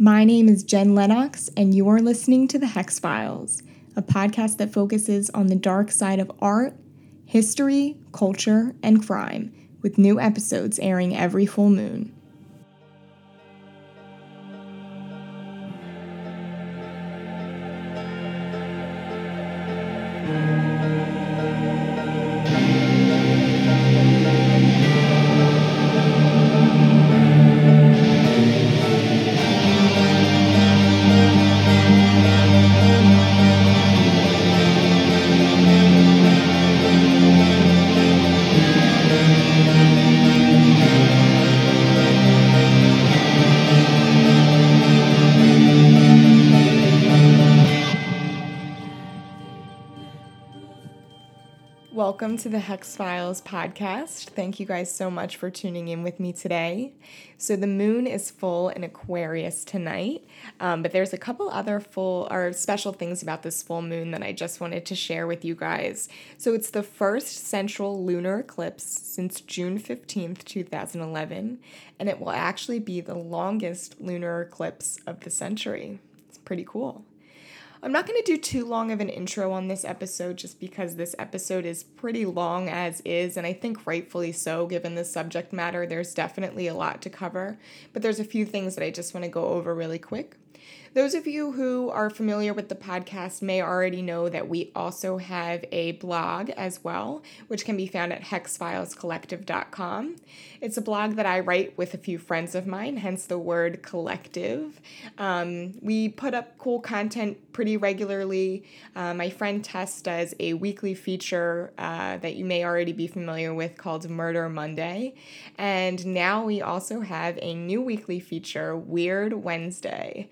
My name is Jen Lennox, and you are listening to The Hex Files, a podcast that focuses on the dark side of art, history, culture, and crime, with new episodes airing every full moon. Welcome to the Hex Files podcast. Thank you guys so much for tuning in with me today. So, the moon is full in Aquarius tonight, um, but there's a couple other full or special things about this full moon that I just wanted to share with you guys. So, it's the first central lunar eclipse since June 15th, 2011, and it will actually be the longest lunar eclipse of the century. It's pretty cool. I'm not going to do too long of an intro on this episode just because this episode is pretty long as is, and I think rightfully so given the subject matter. There's definitely a lot to cover, but there's a few things that I just want to go over really quick. Those of you who are familiar with the podcast may already know that we also have a blog as well, which can be found at hexfilescollective.com. It's a blog that I write with a few friends of mine, hence the word collective. Um, we put up cool content pretty regularly. Uh, my friend Tess does a weekly feature uh, that you may already be familiar with called Murder Monday. And now we also have a new weekly feature, Weird Wednesday.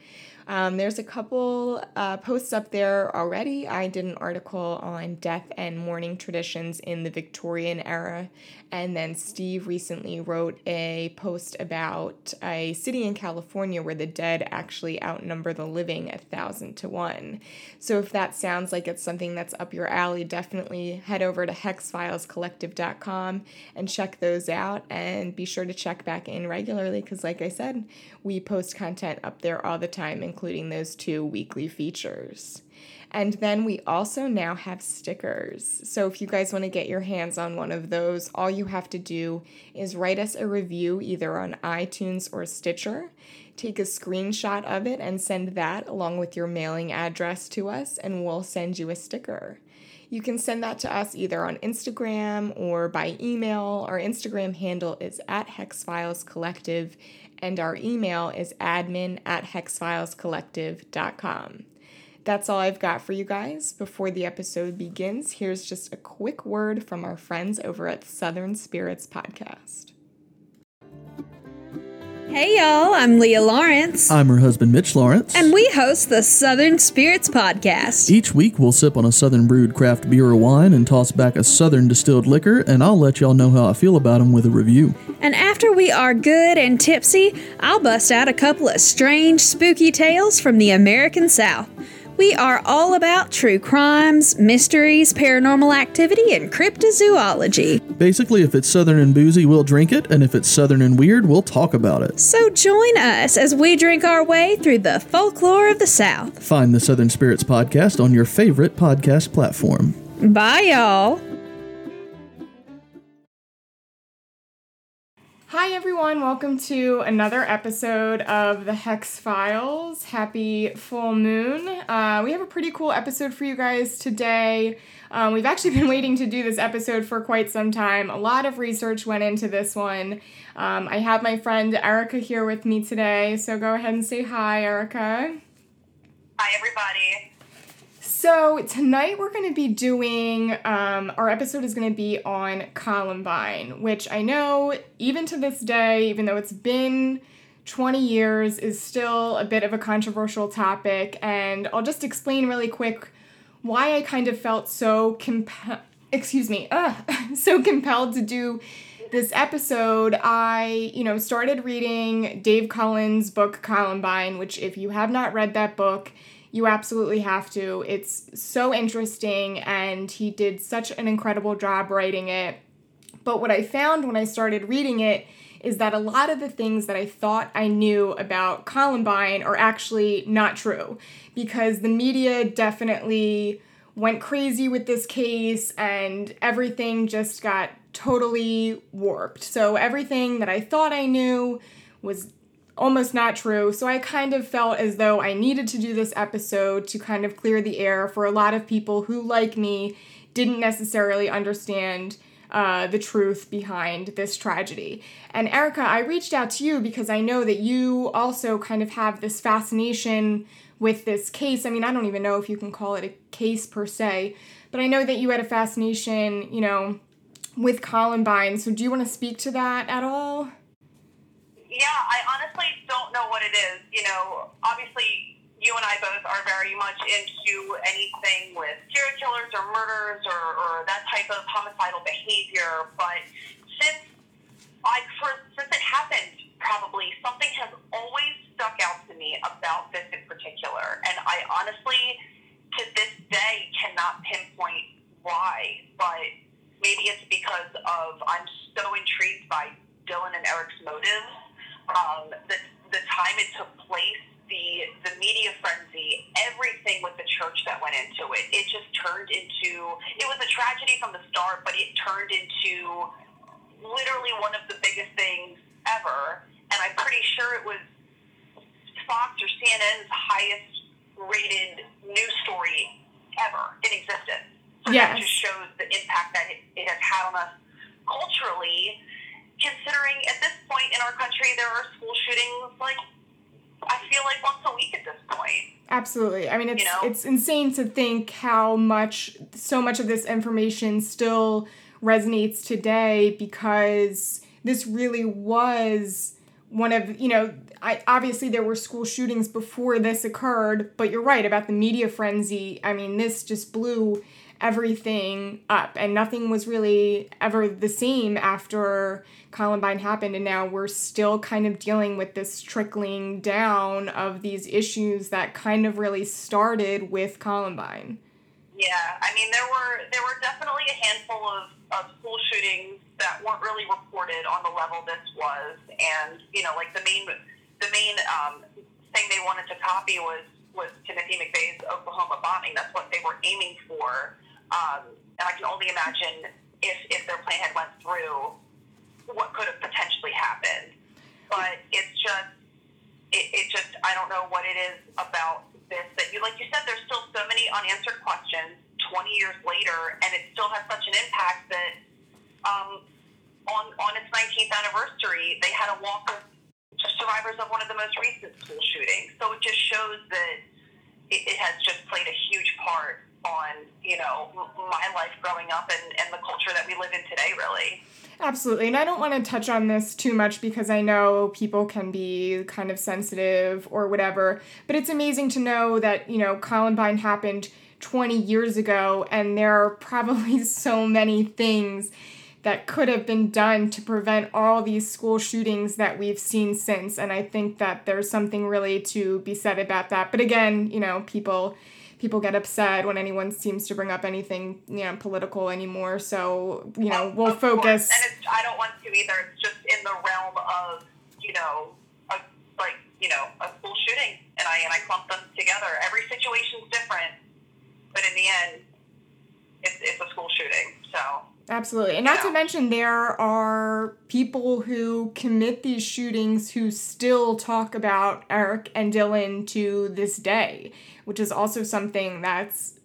Um, there's a couple uh, posts up there already. I did an article on death and mourning traditions in the Victorian era, and then Steve recently wrote a post about a city in California where the dead actually outnumber the living a thousand to one. So if that sounds like it's something that's up your alley, definitely head over to hexfilescollective.com and check those out. And be sure to check back in regularly because, like I said, we post content up there all the time, including those two weekly features. And then we also now have stickers. So if you guys want to get your hands on one of those, all you have to do is write us a review either on iTunes or Stitcher. Take a screenshot of it and send that along with your mailing address to us, and we'll send you a sticker. You can send that to us either on Instagram or by email. Our Instagram handle is at Hexfiles Collective, and our email is admin at hexfilescollective.com. That's all I've got for you guys. Before the episode begins, here's just a quick word from our friends over at Southern Spirits Podcast. Hey y'all, I'm Leah Lawrence. I'm her husband, Mitch Lawrence. And we host the Southern Spirits Podcast. Each week we'll sip on a Southern brewed craft beer or wine and toss back a Southern distilled liquor, and I'll let y'all know how I feel about them with a review. And after we are good and tipsy, I'll bust out a couple of strange, spooky tales from the American South. We are all about true crimes, mysteries, paranormal activity, and cryptozoology. Basically, if it's southern and boozy, we'll drink it, and if it's southern and weird, we'll talk about it. So join us as we drink our way through the folklore of the South. Find the Southern Spirits Podcast on your favorite podcast platform. Bye, y'all. Hi, everyone. Welcome to another episode of the Hex Files. Happy full moon. Uh, we have a pretty cool episode for you guys today. Um, we've actually been waiting to do this episode for quite some time. A lot of research went into this one. Um, I have my friend Erica here with me today, so go ahead and say hi, Erica. Hi, everybody. So tonight we're going to be doing um, our episode is going to be on Columbine, which I know even to this day, even though it's been 20 years, is still a bit of a controversial topic. And I'll just explain really quick why I kind of felt so compelled. Excuse me, uh, so compelled to do this episode, I, you know, started reading Dave Cullen's book Columbine, which if you have not read that book, you absolutely have to. It's so interesting, and he did such an incredible job writing it. But what I found when I started reading it is that a lot of the things that I thought I knew about Columbine are actually not true because the media definitely went crazy with this case and everything just got totally warped. So everything that I thought I knew was almost not true. So I kind of felt as though I needed to do this episode to kind of clear the air for a lot of people who, like me, didn't necessarily understand uh, the truth behind this tragedy. And Erica, I reached out to you because I know that you also kind of have this fascination with this case. I mean, I don't even know if you can call it a case per se, but I know that you had a fascination, you know, with Columbine. So do you want to speak to that at all? Yeah, I honestly don't know what it is. You know, obviously, you and I both are very much into anything with serial killers or murders or, or that type of homicidal behavior. But since I first, since it happened, probably something has always stuck out to me about this in particular, and I honestly, to this day, cannot pinpoint why. But maybe it's because of I'm so intrigued by Dylan and Eric's motives um, the, the time it took place, the the media frenzy, everything with the church that went into it, it just turned into it was a tragedy from the start, but it turned into literally one of the biggest things ever. And I'm pretty sure it was Fox or CNN's highest rated news story ever in existence. So yes. that just shows the impact that it, it has had on us culturally considering at this point in our country there are school shootings like I feel like once a week at this point. Absolutely. I mean, it's You know? it's insane to think how much so much of this information still resonates today because this really was one of you know I obviously there were school shootings before this occurred, but you're right about the media frenzy. I mean, this just blew everything up and nothing was really ever the same after Columbine happened and now we're still kind of dealing with this trickling down of these issues that kind of really started with Columbine. Yeah, I mean there were there were definitely a handful of, of school shootings that weren't really reported on the level this was, and you know like the main the main um, thing they wanted to copy was was Timothy McVeigh's Oklahoma bombing. That's what they were aiming for, um, and I can only imagine if if their plan had went through, what could have potentially happened. But it's just it, it just I don't know what it is about this that you like you said there's still so many unanswered questions 20 years later and it still has such an impact that um, on on its 19th anniversary they had a walk of survivors of one of the most recent school shootings so it just shows that it, it has just played a huge part on you know my life growing up and, and the culture that we live in today really Absolutely. And I don't want to touch on this too much because I know people can be kind of sensitive or whatever. But it's amazing to know that, you know, Columbine happened 20 years ago and there are probably so many things that could have been done to prevent all these school shootings that we've seen since. And I think that there's something really to be said about that. But again, you know, people people get upset when anyone seems to bring up anything you know political anymore so you know we'll Of course. focus And it's, I don't want to either. It's just in the realm of you know, a, like you know, a school shooting, and I and I clump them together. Every situation's different, but in the end, it's it's a school shooting. So Absolutely. And not to mention, there are people who commit these shootings who still talk about Eric and Dylan to this day, which is also something that's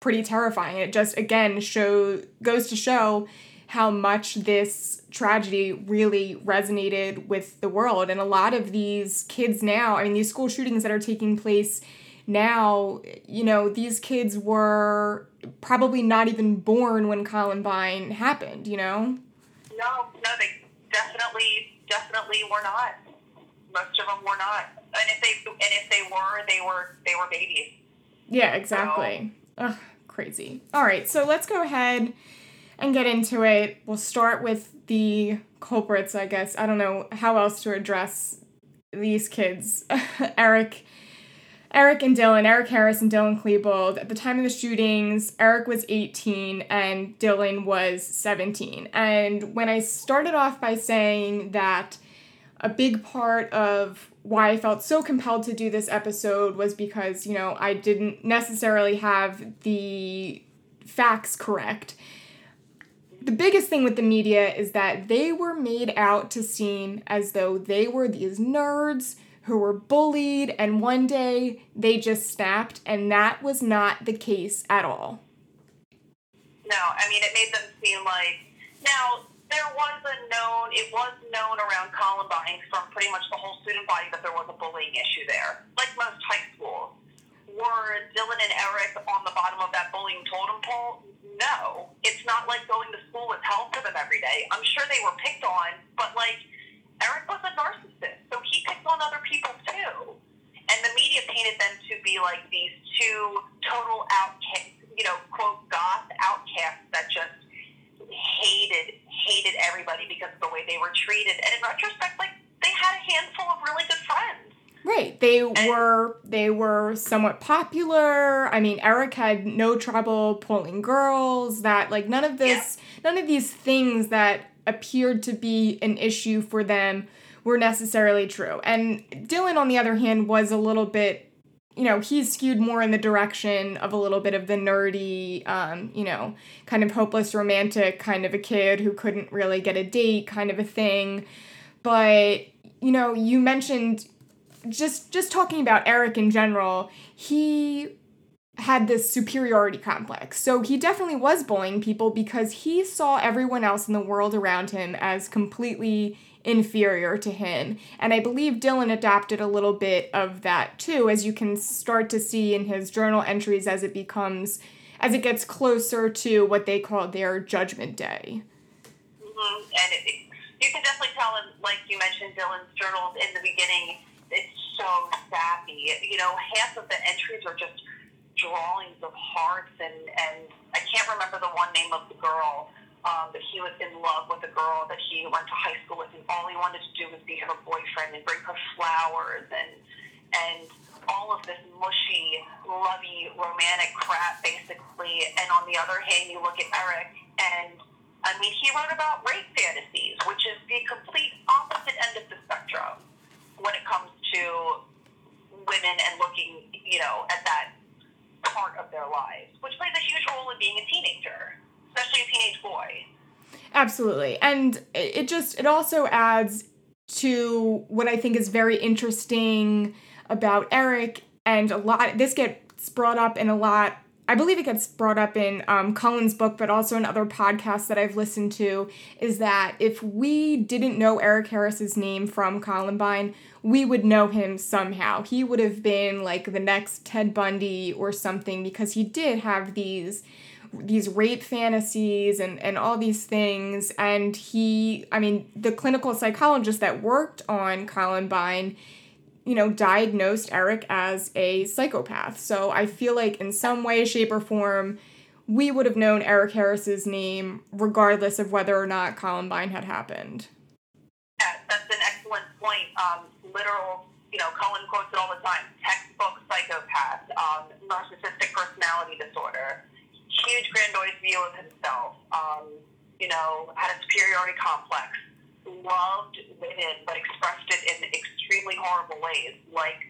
pretty terrifying. It just, again, show, goes to show how much this tragedy really resonated with the world. And a lot of these kids now, I mean, these school shootings that are taking place now, you know, these kids were probably not even born when Columbine happened, you know? no, no, they definitely definitely were not. Most of them were not. And if they and if they were, they were they were babies. Yeah, exactly. Ugh, crazy. All right, so let's go ahead and get into it. We'll start with the culprits, I guess. I don't know how else to address these kids. Eric Eric and Dylan, Eric Harris and Dylan Klebold, at the time of the shootings, Eric was 18 and Dylan was 17. And when I started off by saying that a big part of why I felt so compelled to do this episode was because, you know, I didn't necessarily have the facts correct. The biggest thing with the media is that they were made out to seem as though they were these nerds who were bullied and one day they just snapped, and that was not the case at all. No, I mean, it made them seem like. Now, there was a known, it was known around Columbine from pretty much the whole student body that there was a bullying issue there, like most high schools. Were Dylan and Eric on the bottom of that bullying totem pole? No. It's not like going to school was hell for them every day. I'm sure they were picked on, but like, Eric was a narcissist, on other people too. And the media painted them to be like these two total outcasts, you know, quote, goth outcasts that just hated hated everybody because of the way they were treated. And in retrospect, like they had a handful of really good friends. Right. They and, were they were somewhat popular. I mean, Eric had no trouble pulling girls. That like none of this yeah. none of these things that appeared to be an issue for them were necessarily true. And Dylan on the other hand was a little bit you know, he's skewed more in the direction of a little bit of the nerdy, um, you know, kind of hopeless romantic kind of a kid who couldn't really get a date kind of a thing. But, you know, you mentioned just just talking about Eric in general, he had this superiority complex. So he definitely was bullying people because he saw everyone else in the world around him as completely inferior to him. And I believe Dylan adapted a little bit of that too, as you can start to see in his journal entries as it becomes, as it gets closer to what they call their judgment day. Mm-hmm. And it, you can definitely tell, in, like you mentioned, Dylan's journals in the beginning, it's so sappy. You know, half of the entries are just drawings of hearts, and, and I can't remember the one name of the girl um, that he was in love with a girl that he went to high school with, and all he wanted to do was be her boyfriend and bring her flowers and and all of this mushy, lovey, romantic crap, basically. And on the other hand, you look at Eric, and I mean, he wrote about rape fantasies, which is the complete opposite end of the spectrum when it comes to women and looking, you know, at that part of their lives, which plays a huge role in being a teenager especially a teenage boy. Absolutely. And it just, it also adds to what I think is very interesting about Eric and a lot, this gets brought up in a lot I believe it gets brought up in um, Cullen's book, but also in other podcasts that I've listened to, is that if we didn't know Eric Harris's name from Columbine, we would know him somehow. He would have been like the next Ted Bundy or something because he did have these these rape fantasies and, and all these things. And he, I mean, the clinical psychologist that worked on Columbine, you know, diagnosed Eric as a psychopath. So I feel like in some way, shape, or form, we would have known Eric Harris's name regardless of whether or not Columbine had happened. Yeah, that's an excellent point. Um, literal, you know, Cullen quotes it all the time textbook psychopath, um, narcissistic personality disorder huge grandiose view of himself, um, you know, had a superiority complex, loved women, but expressed it in extremely horrible ways, like,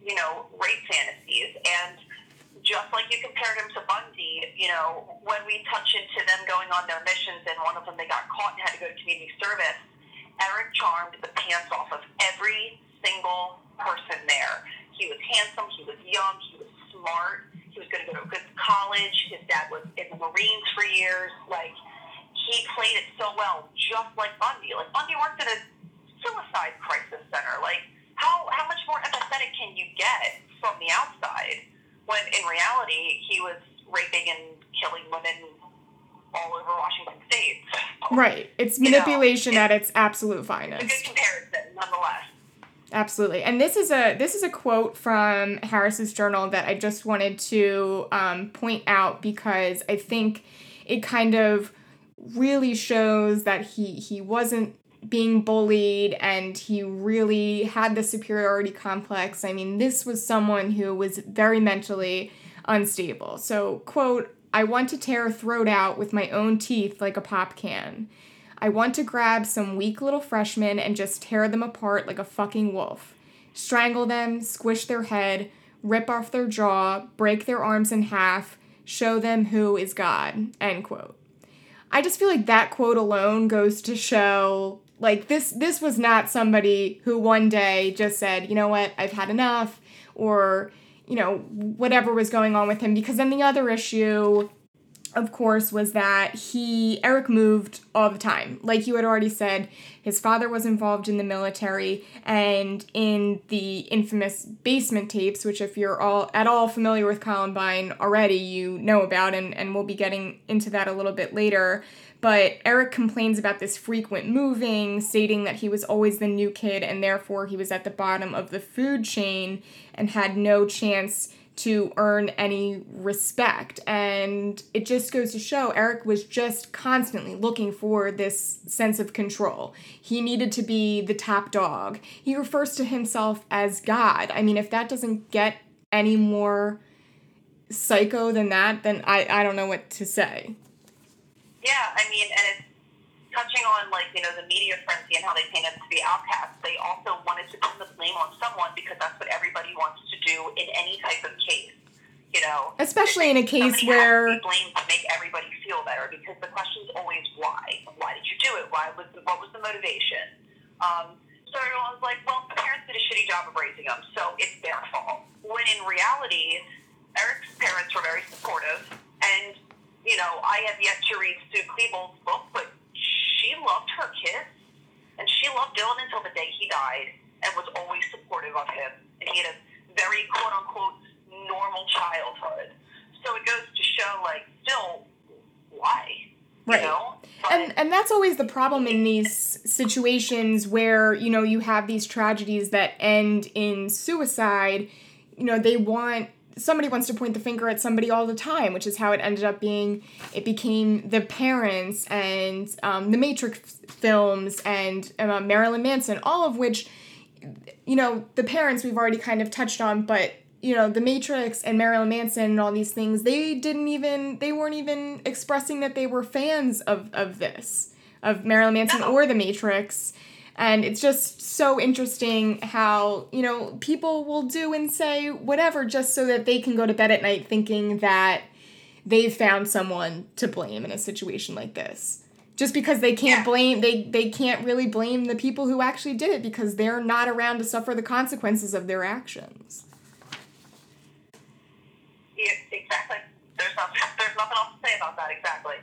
you know, rape fantasies. And just like you compared him to Bundy, you know, when we touch into them going on their missions, and one of them they got caught and had to go to community service, Eric charmed the pants off of every single person there. He was handsome, he was young, he was smart, he was going to go to a good college. His dad was in the Marines for years. Like, he played it so well, just like Bundy. Like, Bundy worked at a suicide crisis center. Like, how, how much more empathetic can you get from the outside when in reality he was raping and killing women all over Washington State? Right. It's manipulation you know, it's, at its absolute finest. It's a good comparison, nonetheless. Absolutely. And this is a this is a quote from Harris's journal that I just wanted to um, point out because I think it kind of really shows that he he wasn't being bullied and he really had the superiority complex. I mean, this was someone who was very mentally unstable. So, quote, I want to tear a throat out with my own teeth like a pop can. I want to grab some weak little freshmen and just tear them apart like a fucking wolf. Strangle them, squish their head, rip off their jaw, break their arms in half, show them who is God. End quote. I just feel like that quote alone goes to show like this this was not somebody who one day just said, "You know what? I've had enough," or you know, whatever was going on with him because then the other issue of course, was that he, Eric moved all the time. Like you had already said, his father was involved in the military, and in the infamous basement tapes, which, if you're all at all familiar with Columbine already, you know about, and, and we'll be getting into that a little bit later. But Eric complains about this frequent moving, stating that he was always the new kid and therefore he was at the bottom of the food chain and had no chance to earn any respect. And it just goes to show Eric was just constantly looking for this sense of control. He needed to be the top dog. He refers to himself as God. I mean, if that doesn't get any more psycho than that, then I, I don't know what to say. Yeah, I mean, and it's touching on like you know the media frenzy and how they paint us to be outcasts, they also wanted to put the blame on someone because that's what everybody wants to do in any type of case. You know, especially in a case where blame to make everybody feel better because the question is always why. Why did you do it? Why was the, what was the motivation? Um, so everyone's like, well, the parents did a shitty job of raising them, so it's their fault. When in reality, Eric's parents were very supportive, and you know, I have yet to read Sue Klebold's book, but she loved her kids, and she loved Dylan until the day he died, and was always supportive of him. And he had a very quote unquote normal childhood. So it goes to show, like, still, why? Right. You know? and and that's always the problem in these situations where, you know, you have these tragedies that end in suicide. You know, they want somebody wants to point the finger at somebody all the time, which is how it ended up being. It became the parents and um, the Matrix films and uh, Marilyn Manson, all of which, you know, the parents we've already kind of touched on, but you know, the Matrix and Marilyn Manson and all these things, they didn't even, they weren't even expressing that they were fans of, of this, of Marilyn Manson or the Matrix. And it's just so interesting how, you know, people will do and say whatever just so that they can go to bed at night thinking that they've found someone to blame in a situation like this. Just because they can't yeah. blame they they can't really blame the people who actually did it because they're not around to suffer the consequences of their actions. Yeah, exactly. There's nothing there's nothing else to say about that exactly.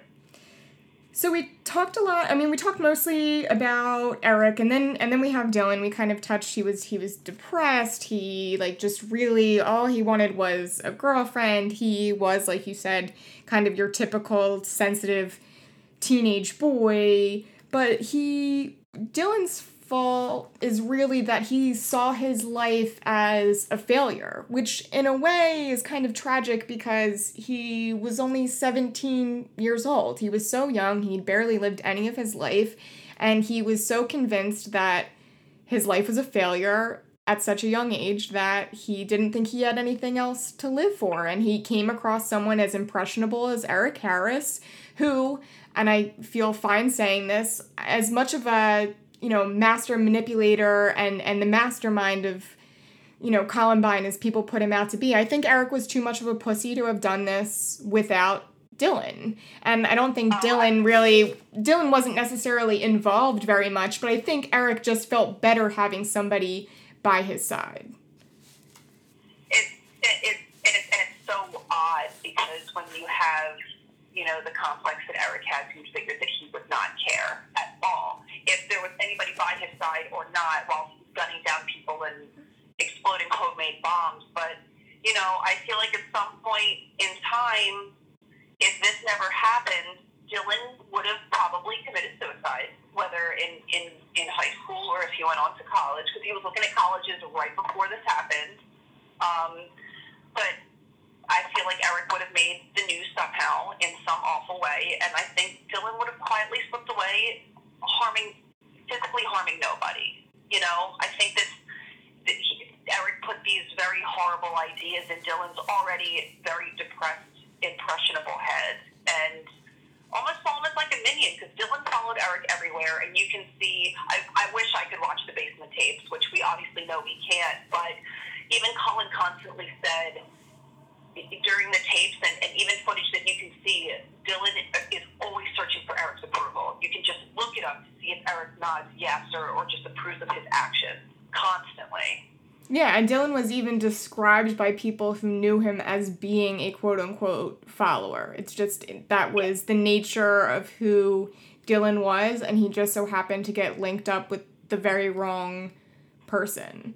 So we talked a lot. I mean, we talked mostly about Eric, and then and then we have Dylan. We kind of touched. He was he was depressed. He like just really all he wanted was a girlfriend. He was like you said, kind of your typical sensitive teenage boy. But he Dylan's fault is really that he saw his life as a failure, which in a way is kind of tragic because he was only 17 years old. He was so young, he'd barely lived any of his life, and he was so convinced that his life was a failure at such a young age that he didn't think he had anything else to live for. And he came across someone as impressionable as Eric Harris, who, and I feel fine saying this, as much of a you know, master manipulator and and the mastermind of you know, Columbine as people put him out to be. I think Eric was too much of a pussy to have done this without Dylan. And I don't think Dylan really Dylan wasn't necessarily involved very much, but I think Eric just felt better having somebody by his side. It's it's, and it's so odd because when you have you know, the complex that Eric has, he figured that he would not care at all if there was anybody by his side or not while he's gunning down people and exploding homemade bombs. But, you know, I feel like at some point in time, if this never happened, Dylan would have probably committed suicide, whether in, in, in high school or if he went on to college, because he was looking at colleges right before this happened. Um, but I feel like Eric would have made the news somehow in some awful way, and I think Dylan would have quietly slipped away, harming physically harming nobody. You know, I think this. that he- Eric put these very horrible ideas in Dylan's already very depressed, impressionable head, and almost almost like a minion because Dylan followed Eric everywhere, and you can see. I, I wish I could watch the basement tapes, which we obviously know we can't. But even Cullen constantly said during the tapes, and, and even footage that you can see, Dylan is always searching for Eric's approval. You can just look it up to see if Eric nods yes or, or just approves of his actions constantly. Yeah, and Dylan was even described by people who knew him as being a quote unquote follower. It's just that was the nature of who Dylan was, and he just so happened to get linked up with the very wrong person.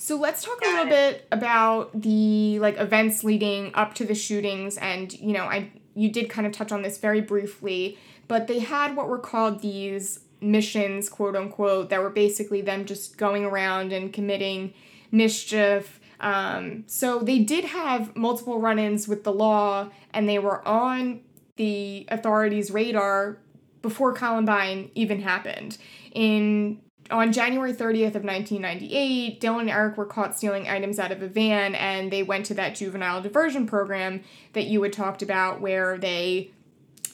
So let's talk a little bit about the like events leading up to the shootings and you know, I you did kind of touch on this very briefly, but they had what were called these missions, quote unquote, that were basically them just going around and committing mischief. Um, so they did have multiple run ins with the law, and they were on the authorities' radar before Columbine even happened. In on January 30th of 1998, Dylan and Eric were caught stealing items out of a van and they went to that juvenile diversion program that you had talked about where they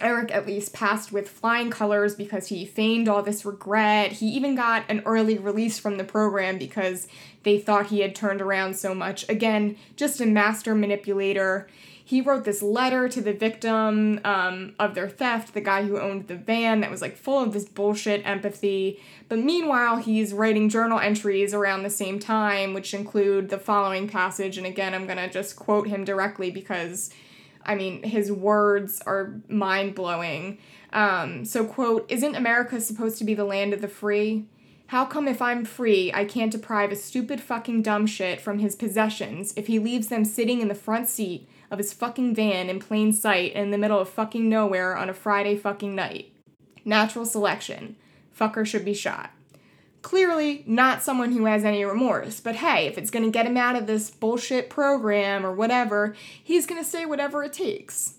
Eric at least passed with flying colors because he feigned all this regret. He even got an early release from the program because they thought he had turned around so much. Again, just a master manipulator. He wrote this letter to the victim um, of their theft, the guy who owned the van, that was like full of this bullshit empathy. But meanwhile, he's writing journal entries around the same time, which include the following passage. And again, I'm going to just quote him directly because I mean, his words are mind blowing. Um, so, quote, Isn't America supposed to be the land of the free? How come if I'm free, I can't deprive a stupid fucking dumb shit from his possessions if he leaves them sitting in the front seat of his fucking van in plain sight in the middle of fucking nowhere on a Friday fucking night? Natural selection. Fucker should be shot. Clearly, not someone who has any remorse, but hey, if it's gonna get him out of this bullshit program or whatever, he's gonna say whatever it takes.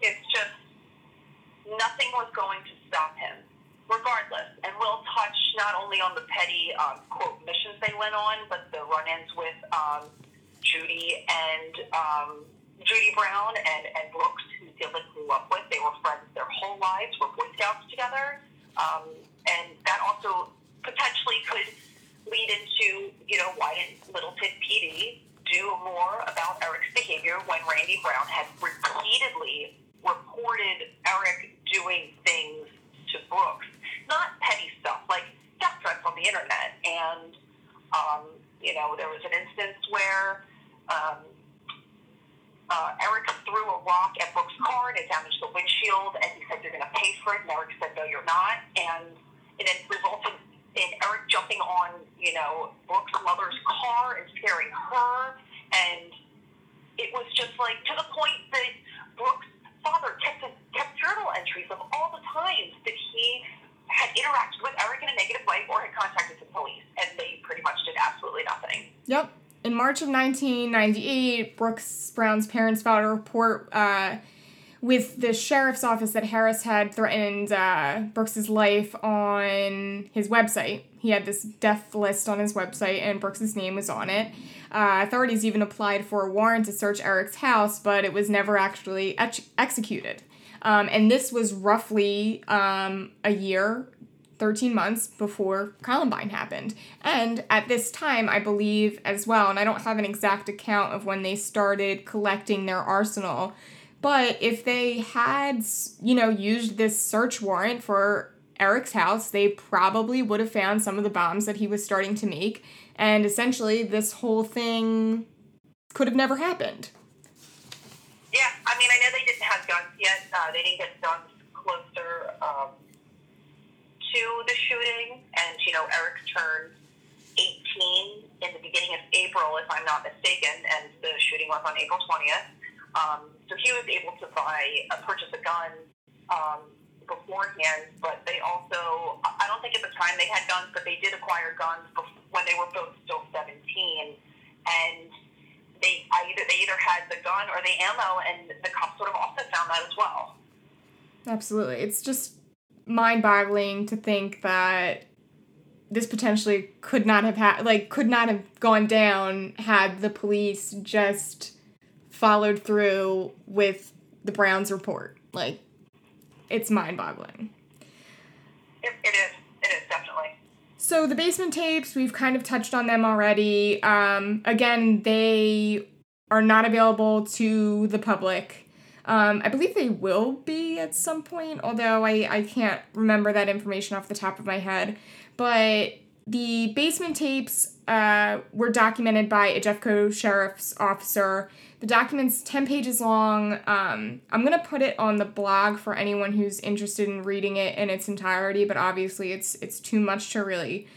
It's just nothing was going to stop him, regardless. And we'll touch not only on the petty um, quote missions they went on, but the run-ins with um, Judy and um, Judy Brown and, and Brooks, who Dylan grew up with. They were friends their whole lives, were Boy Scouts together, um, and that also potentially could lead into, you know, why didn't Littleton PD do more about Eric's behavior when Randy Brown had repeatedly reported Eric doing things to Brooks? Not petty stuff, like death threats on the internet. And, um, you know, there was an instance where um, uh, Eric threw a rock at Brooks' car and it damaged the windshield, and he said, You're going to pay for it. And Eric said, No, you're not. And it resulted in Eric jumping on, you know, Brooks' mother's car and scaring her. And it was just like to the point that Brooks' father kept, his, kept journal entries of all the times that he had interacted with Eric in a negative way or had contacted the police, and they pretty much did absolutely nothing. Yep. In March of 1998, Brooks Brown's parents filed a report uh, with the sheriff's office that Harris had threatened uh, Brooks's life on his website. He had this death list on his website, and Brooks's name was on it. Uh, authorities even applied for a warrant to search Eric's house, but it was never actually ex- executed. Um, and this was roughly um, a year 13 months before Columbine happened. And at this time, I believe as well, and I don't have an exact account of when they started collecting their arsenal, but if they had, you know, used this search warrant for Eric's house, they probably would have found some of the bombs that he was starting to make. And essentially, this whole thing could have never happened. Yeah, I mean, I know they didn't have guns yet. Uh, they didn't get guns closer um, to the shooting, and you know, Eric turned 18 in the beginning of April, if I'm not mistaken, and the shooting was on April 20th. Um, so he was able to buy, uh, purchase a gun um, beforehand, but they also, I don't think at the time they had guns, but they did acquire guns bef- when they were both still 17. And they either they either had the gun or the ammo, and the cops sort of also found that as well. Absolutely. It's just mind boggling to think that this potentially could not have had like could not have gone down had the police just followed through with the Browns report. Like it's mind boggling. It, it is. It is definitely. So the basement tapes, we've kind of touched on them already. Um, again, they are not available to the public. Um, I believe they will be at some point, although I, I can't remember that information off the top of my head. But the basement tapes uh, were documented by a Jeffco sheriff's officer. The document's 10 pages long. Um, I'm going to put it on the blog for anyone who's interested in reading it in its entirety, but obviously it's it's too much to really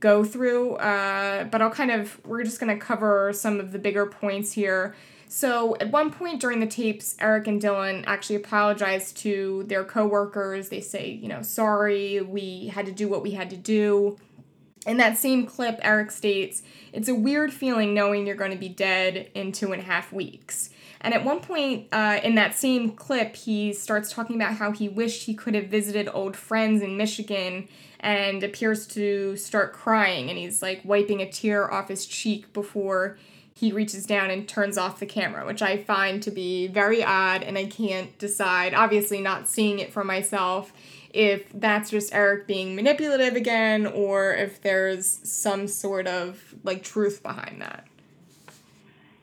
go through. Uh, but I'll kind of, we're just going to cover some of the bigger points here. So at one point during the tapes, Eric and Dylan actually apologized to their coworkers. They say, you know, sorry, we had to do what we had to do. In that same clip, Eric states, It's a weird feeling knowing you're going to be dead in two and a half weeks. And at one point uh, in that same clip, he starts talking about how he wished he could have visited old friends in Michigan and appears to start crying. And he's like wiping a tear off his cheek before he reaches down and turns off the camera, which I find to be very odd, and I can't decide, obviously, not seeing it for myself, if that's just Eric being manipulative again or if there's some sort of like truth behind that.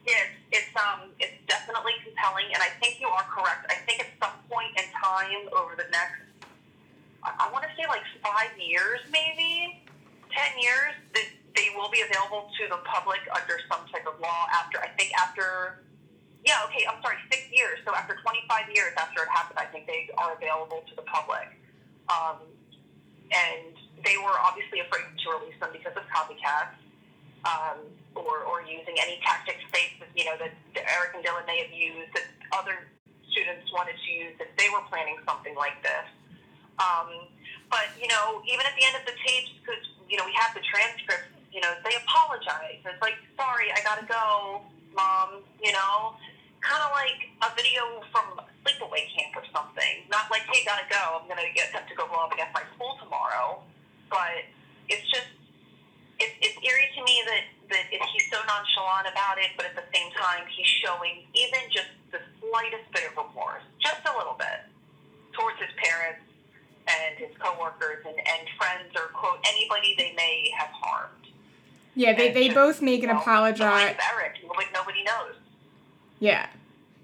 It's it's um it's definitely compelling, and I think you are correct. I think at some point in time over the next, I, I want to say like five years, maybe ten years, that they will be available to the public under some type of law after, I think after, yeah, okay, I'm sorry, six years. So after 25 years after it happened, I think they are available to the public. Um, and they were obviously afraid to release them because of copycats. Um, or, or using any tactics they, you know, that Eric and Dylan may have used that other students wanted to use if they were planning something like this. Um, but, you know, even at the end of the tapes, because, you know, we have the transcripts, you know, they apologize. It's like, sorry, I gotta go, mom, you know? Kind of like a video from sleepaway camp or something. Not like, hey, gotta go, I'm gonna get have to go blow up against my school tomorrow. But it's just, it's, it's eerie to me that, that it, he's so nonchalant about it, but at the same time, he's showing even just the slightest bit of remorse, just a little bit, towards his parents and his coworkers and, and friends or quote anybody they may have harmed. Yeah, they, they both make an apology. Eric, nobody knows. Yeah.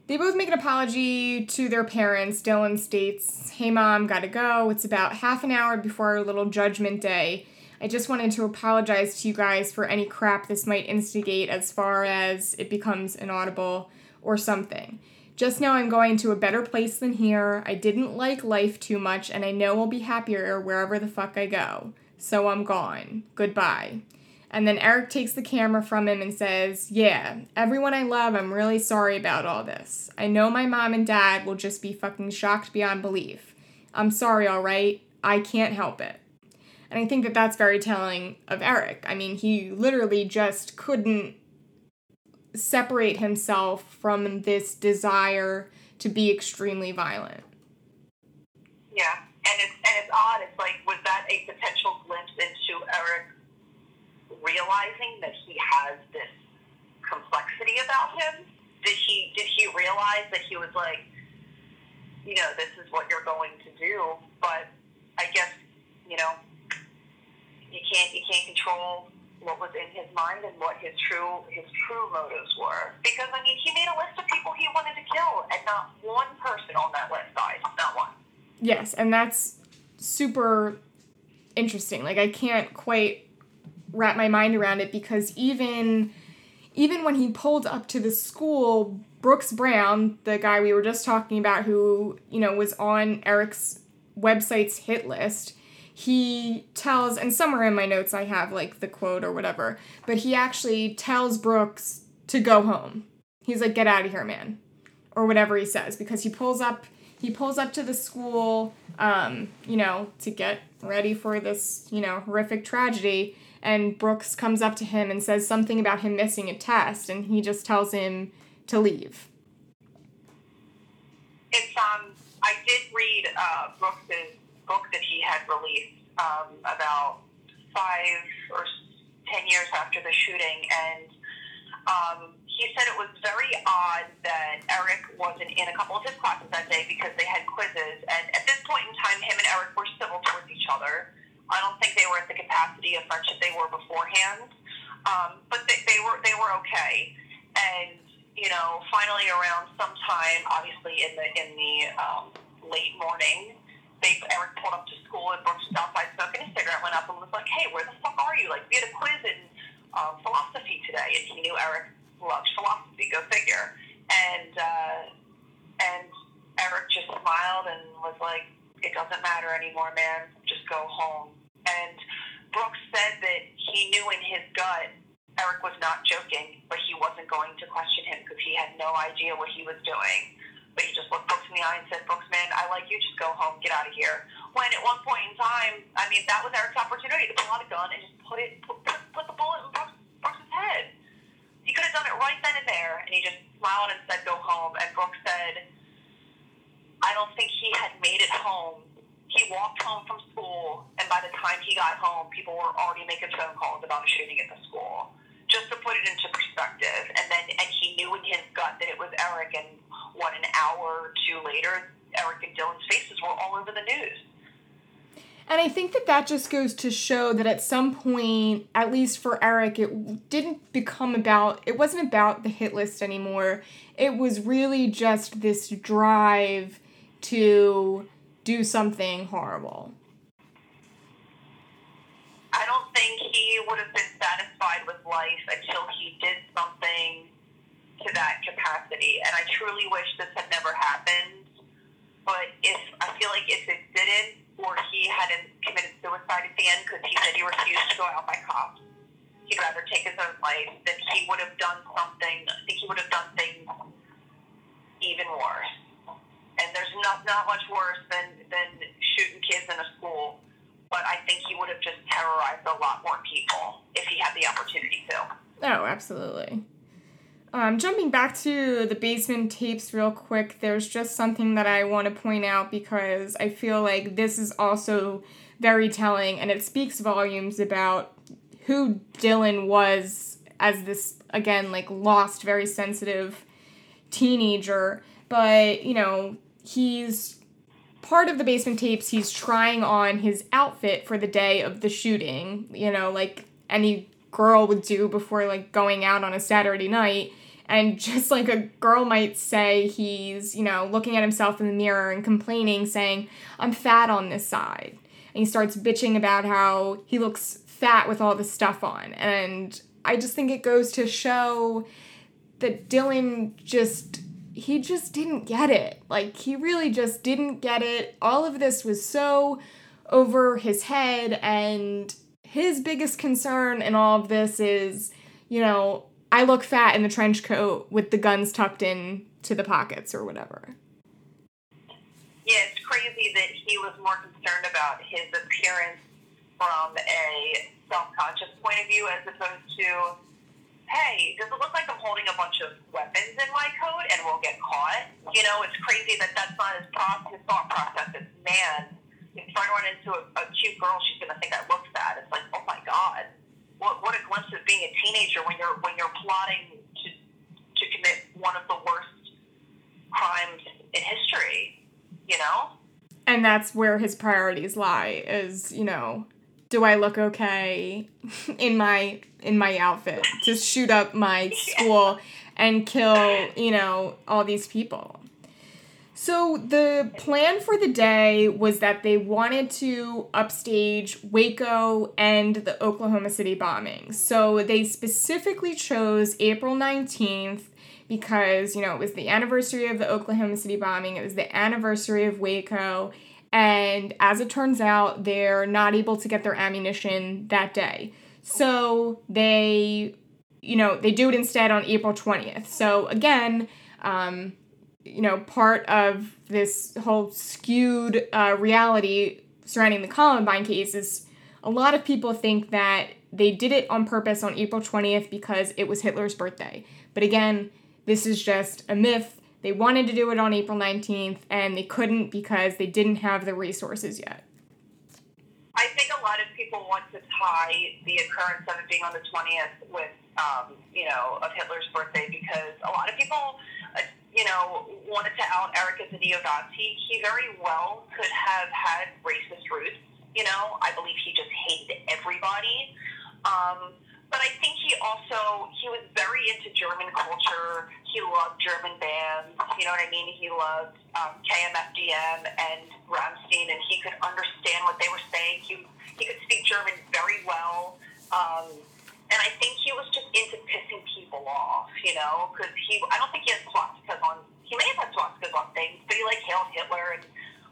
They both make an apology to their parents. Dylan states, Hey mom, gotta go. It's about half an hour before our little judgment day. I just wanted to apologize to you guys for any crap this might instigate as far as it becomes inaudible or something. Just know I'm going to a better place than here. I didn't like life too much, and I know I'll be happier wherever the fuck I go. So I'm gone. Goodbye. And then Eric takes the camera from him and says, Yeah, everyone I love, I'm really sorry about all this. I know my mom and dad will just be fucking shocked beyond belief. I'm sorry, alright? I can't help it. And I think that that's very telling of Eric. I mean, he literally just couldn't separate himself from this desire to be extremely violent. Yeah, and it's and it's odd. It's like was that a potential glimpse into Eric realizing that he has this complexity about him? Did he did he realize that he was like, you know, this is what you're going to do? But I guess you know, you can't you can't control what was in his mind and what his true his true motives were. Because I mean, he made a list of people he wanted to kill, and not one person on that list died. Not one. Yes, and that's super interesting. Like I can't quite wrap my mind around it because even even when he pulled up to the school, Brooks Brown, the guy we were just talking about who, you know, was on Eric's website's hit list, he tells and somewhere in my notes I have like the quote or whatever, but he actually tells Brooks to go home. He's like, "Get out of here, man." Or whatever he says because he pulls up he pulls up to the school, um, you know, to get ready for this, you know, horrific tragedy. And Brooks comes up to him and says something about him missing a test, and he just tells him to leave. It's um, I did read uh, Brooks's book that he had released um, about five or ten years after the shooting, and um, he said it was very odd that Eric wasn't in a couple of his classes that day because they had quizzes. And at this point in time, him and Eric were civil towards each other. I don't think they were at the capacity of friendship they were beforehand, um, but they, they were they were okay. And you know, finally around sometime, obviously in the in the um, late morning, they Eric pulled up to school and Brooks was outside smoking a cigarette. Went up and was like, "Hey, where the fuck are you? Like, we had a quiz in um, philosophy today," and he knew Eric loved philosophy. Go figure. And uh, and Eric just smiled and was like, "It doesn't matter anymore, man. Just go home." And Brooks said that he knew in his gut Eric was not joking, but he wasn't going to question him because he had no idea what he was doing. But he just looked Brooks in the eye and said, Brooks, man, I like you. Just go home. Get out of here. When at one point in time, I mean, that was Eric's opportunity to pull out a gun and just put it, put, put, the bullet in Brooks, Brooks' head. He could have done it right then and there, and he just smiled and said, go home. And Brooks said, I don't think he had made it home. He walked home from school, and by the time he got home, people were already making phone calls about a shooting at the school just to put it into perspective. And then, and he knew in his gut that it was Eric. And what, an hour or two later, Eric and Dylan's faces were all over the news. And I think that that just goes to show that at some point, at least for Eric, it didn't become about, it wasn't about the hit list anymore. It was really just this drive to do something horrible. I don't think he would have been satisfied with life until he did something to that capacity. And I truly wish this had never happened. But if I feel like if it didn't, or he hadn't committed suicide at the end because he said he refused to go out by cops, he'd rather take his own life, then he would have done something. I think he would have done things even worse. And there's not not much worse than than shooting kids in a school but I think he would have just terrorized a lot more people if he had the opportunity to. Oh, absolutely. Um, jumping back to the basement tapes real quick, there's just something that I want to point out because I feel like this is also very telling and it speaks volumes about who Dylan was as this, again, like lost, very sensitive teenager. But, you know, he's part of the basement tapes, he's trying on his outfit for the day of the shooting, you know, like any girl would do before like going out on a Saturday night. And just like a girl might say, he's, you know, looking at himself in the mirror and complaining, saying, I'm fat on this side. And he starts bitching about how he looks fat with all this stuff on. And I just think it goes to show that Dylan just he just didn't get it. Like, he really just didn't get it. All of this was so over his head, and his biggest concern in all of this is, you know, I look fat in the trench coat with the guns tucked in to the pockets or whatever. Yeah, it's crazy that he was more concerned about his appearance from a self conscious point of view as opposed to hey, does it look like I'm holding a bunch of weapons in my coat and we'll get caught? You know, it's crazy that that's not his, his thought process. It's, man, if I run into a, a cute girl, she's going to think I look bad. It's like, oh my God. What, what a glimpse of being a teenager when you're when you're plotting to to commit one of the worst crimes in history, you know? And that's where his priorities lie is, you know, do I look okay in my in my outfit to shoot up my school and kill, you know, all these people. So the plan for the day was that they wanted to upstage Waco and the Oklahoma City bombing. So they specifically chose April 19th because, you know, it was the anniversary of the Oklahoma City bombing, it was the anniversary of Waco, and as it turns out, they're not able to get their ammunition that day. So they, you know, they do it instead on April 20th. So again, um, you know, part of this whole skewed uh, reality surrounding the Columbine case is a lot of people think that they did it on purpose on April 20th because it was Hitler's birthday. But again, this is just a myth. They wanted to do it on April 19th and they couldn't because they didn't have the resources yet. I think a lot of people want to tie the occurrence of it being on the 20th with, um, you know, of Hitler's birthday because a lot of people, uh, you know, wanted to out Eric as a neo-Nazi. He very well could have had racist roots. You know, I believe he just hated everybody. Um, but I think he also he was very into German culture. He loved German bands. You know what I mean? He loved um, KMFDM and Rammstein, and he could understand what they were saying. He he could speak German very well. Um, and I think he was just into pissing people off, you know, because he, I don't think he had swastikas on, he may have had swastikas on things, but he like hailed Hitler and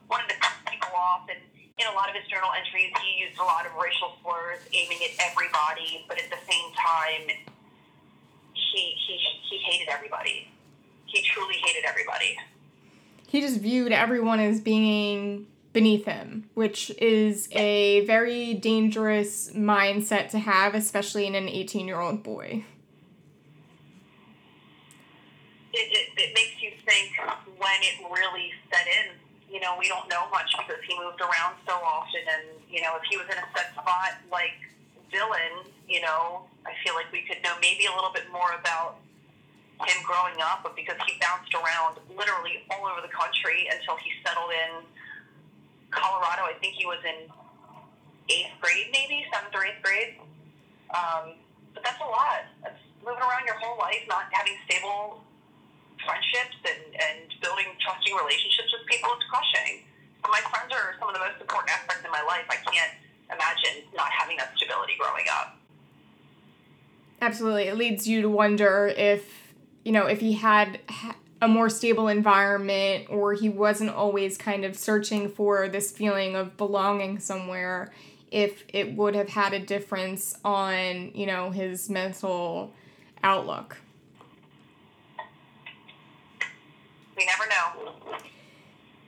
wanted to piss people off. And in a lot of his journal entries, he used a lot of racial slurs aiming at everybody, but at the same time, he, he, he hated everybody. He truly hated everybody. He just viewed everyone as being beneath him, which is a very dangerous mindset to have, especially in an 18 year old boy. It, it, it makes you think when it really set in you know, we don't know much because he moved around so often. And, you know, if he was in a set spot like Dylan, you know, I feel like we could know maybe a little bit more about him growing up, but because he bounced around literally all over the country until he settled in Colorado. I think he was in eighth grade, maybe seventh or eighth grade. Um, but that's a lot. That's moving around your whole life, not having stable friendships and, and building trusting relationships with people is crushing. My friends are some of the most important aspects in my life. I can't imagine not having that stability growing up. Absolutely. It leads you to wonder if, you know, if he had a more stable environment or he wasn't always kind of searching for this feeling of belonging somewhere, if it would have had a difference on, you know, his mental outlook. We never know.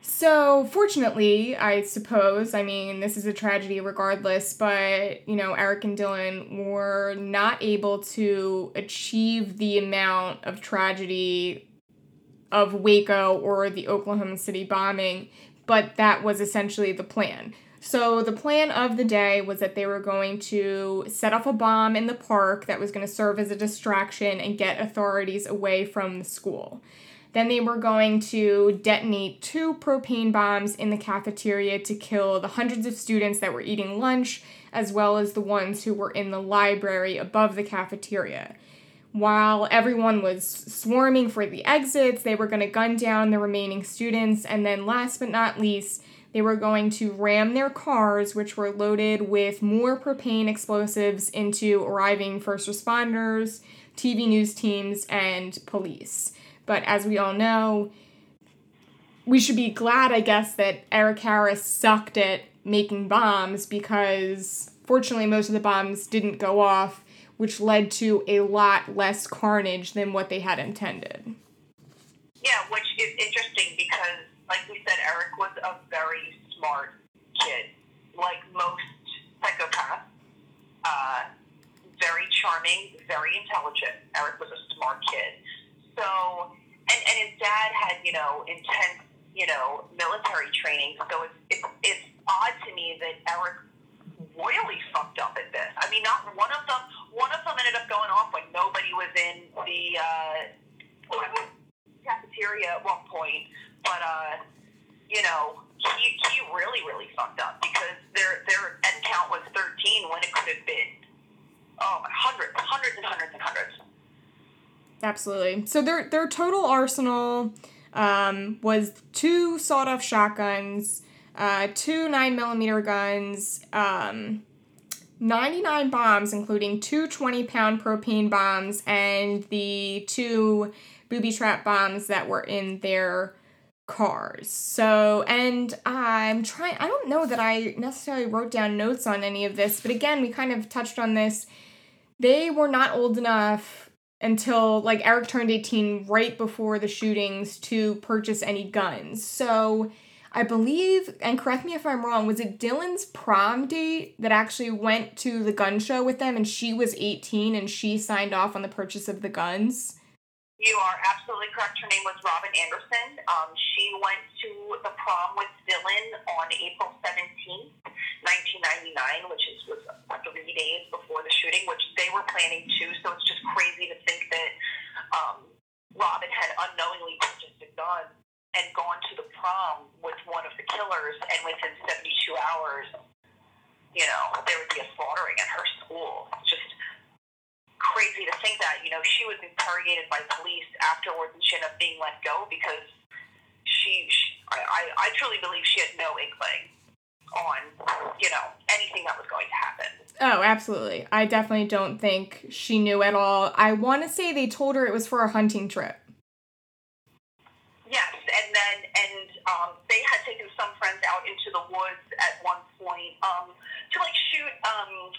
So, fortunately, I suppose, I mean, this is a tragedy regardless, but, you know, Eric and Dylan were not able to achieve the amount of tragedy of Waco or the Oklahoma City bombing, but that was essentially the plan. So, the plan of the day was that they were going to set off a bomb in the park that was going to serve as a distraction and get authorities away from the school. Then they were going to detonate two propane bombs in the cafeteria to kill the hundreds of students that were eating lunch, as well as the ones who were in the library above the cafeteria. While everyone was swarming for the exits, they were going to gun down the remaining students, and then last but not least, they were going to ram their cars, which were loaded with more propane explosives, into arriving first responders, TV news teams, and police. But as we all know, we should be glad, I guess, that Eric Harris sucked at making bombs because fortunately most of the bombs didn't go off, which led to a lot less carnage than what they had intended. Yeah, which is interesting because, like we said, Eric was a very smart kid, like most psychopaths. Uh, very charming, very intelligent. Eric was a smart kid. So, and, and his dad had, you know, intense, you know, military training. So it's, it's, it's odd to me that Eric royally fucked up at this. I mean, not one of them, one of them ended up going off when nobody was in the uh, cafeteria at one point. But, uh, you know, he, he really, really fucked up because their, their end count was 13 when it could have been, oh, hundreds, hundreds and hundreds and hundreds. Absolutely. So their their total arsenal um, was two sawed off shotguns, uh, two nine millimeter guns, um, 99 bombs, including two 20 pound propane bombs and the two booby trap bombs that were in their cars. So, and I'm trying, I don't know that I necessarily wrote down notes on any of this, but again, we kind of touched on this. They were not old enough until like Eric turned 18 right before the shootings to purchase any guns. So I believe, and correct me if I'm wrong, was it Dylan's prom date that actually went to the gun show with them and she was 18 and she signed off on the purchase of the guns? You are absolutely correct. Her name was Robin Anderson. Um, she went to the prom with Dylan on April 17th, 1999, which is was three days before the shooting, which they were planning too. So it's just crazy to think that um, Robin had unknowingly purchased a gun and gone to the prom with one of the killers, and within 72 hours, you know, there would be a slaughtering at her school. It's just crazy to think that. You know, she was interrogated by police afterwards, and she ended up being let go because she, she I, I, I truly believe she had no inkling on, you know, anything that was going to happen. Oh, absolutely. I definitely don't think she knew at all. I want to say they told her it was for a hunting trip. Yes, and then and um, they had taken some friends out into the woods at one point um, to like shoot um,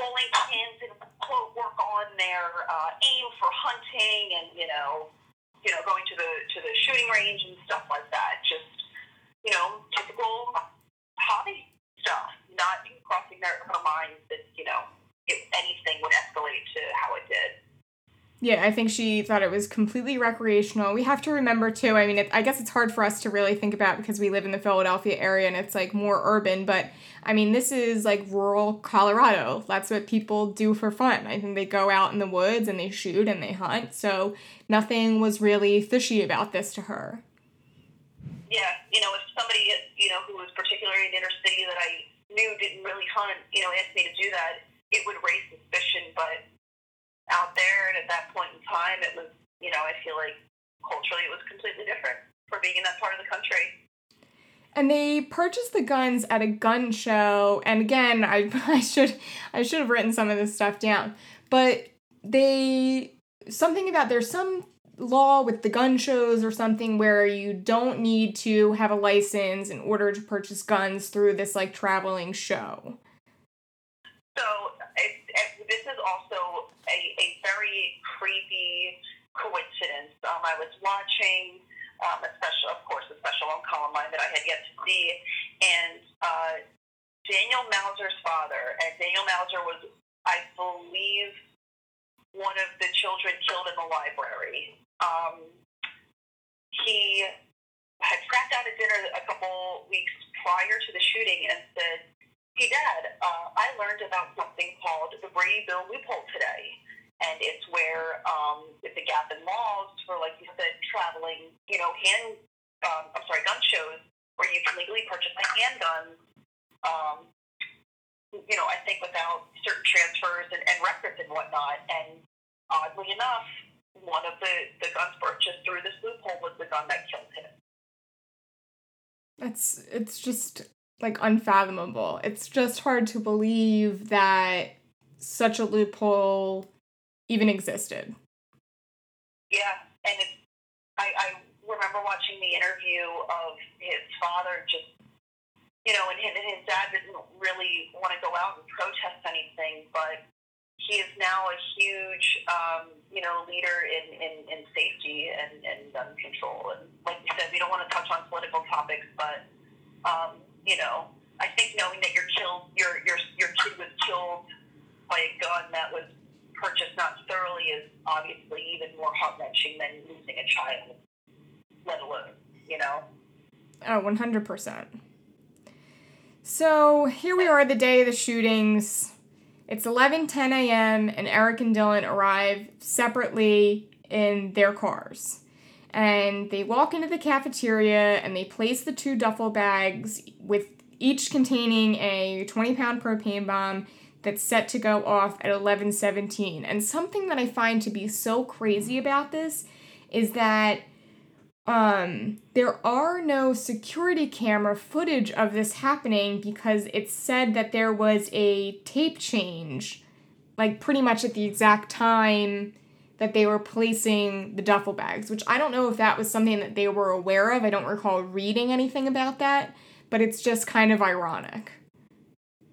bowling pins and quote work on their uh, aim for hunting and you know you know going to the to the shooting range and stuff like that. Just you know typical hobby stuff. Not crossing their, her mind that you know if anything would escalate to how it did. Yeah, I think she thought it was completely recreational. We have to remember too. I mean, it, I guess it's hard for us to really think about because we live in the Philadelphia area and it's like more urban. But I mean, this is like rural Colorado. That's what people do for fun. I think they go out in the woods and they shoot and they hunt. So nothing was really fishy about this to her. Yeah, you know, if somebody you know who was particularly in inner city that I knew didn't really hunt, you know, asked me to do that, it would raise suspicion. But out there, and at that point in time, it was, you know, I feel like culturally it was completely different for being in that part of the country. And they purchased the guns at a gun show, and again, I, I should I should have written some of this stuff down, but they something about there's some law with the gun shows or something where you don't need to have a license in order to purchase guns through this like traveling show. So it, it, this is also a, a very creepy coincidence. Um, I was watching um, a special, of course, a special on Columbine that I had yet to see, and uh, Daniel Mauser's father, and Daniel Mauser was, I believe, one of the children killed in the library. Um, he had cracked out at dinner a couple weeks prior to the shooting and said, Hey, Dad, uh, I learned about something called the Brady Bill loophole today. And it's where um, it's a gap in laws for, like you said, traveling, you know, hand, um, I'm sorry, gun shows where you can legally purchase a handgun, um, you know, I think without certain transfers and, and records and whatnot. And oddly enough, one of the, the guns purchased through this loophole was the gun that killed him. It's it's just like unfathomable. It's just hard to believe that such a loophole even existed. Yeah, and it's, I, I remember watching the interview of his father just, you know, and his, and his dad didn't really want to go out and protest anything, but he is now a huge, um, you know, leader in, in, in safety and, and gun control. And like you said, we don't want to touch on political topics, but um, you know, I think knowing that your killed, your your your kid was killed by a gun that was purchased not thoroughly is obviously even more heart wrenching than losing a child, let alone, you know. Oh, one hundred percent. So here we are, the day of the shootings. It's 11:10 a.m. and Eric and Dylan arrive separately in their cars and they walk into the cafeteria and they place the two duffel bags with each containing a 20 pound propane bomb that's set to go off at 11:17 and something that I find to be so crazy about this is that um, there are no security camera footage of this happening because it's said that there was a tape change like pretty much at the exact time that they were placing the duffel bags, which I don't know if that was something that they were aware of. I don't recall reading anything about that, but it's just kind of ironic.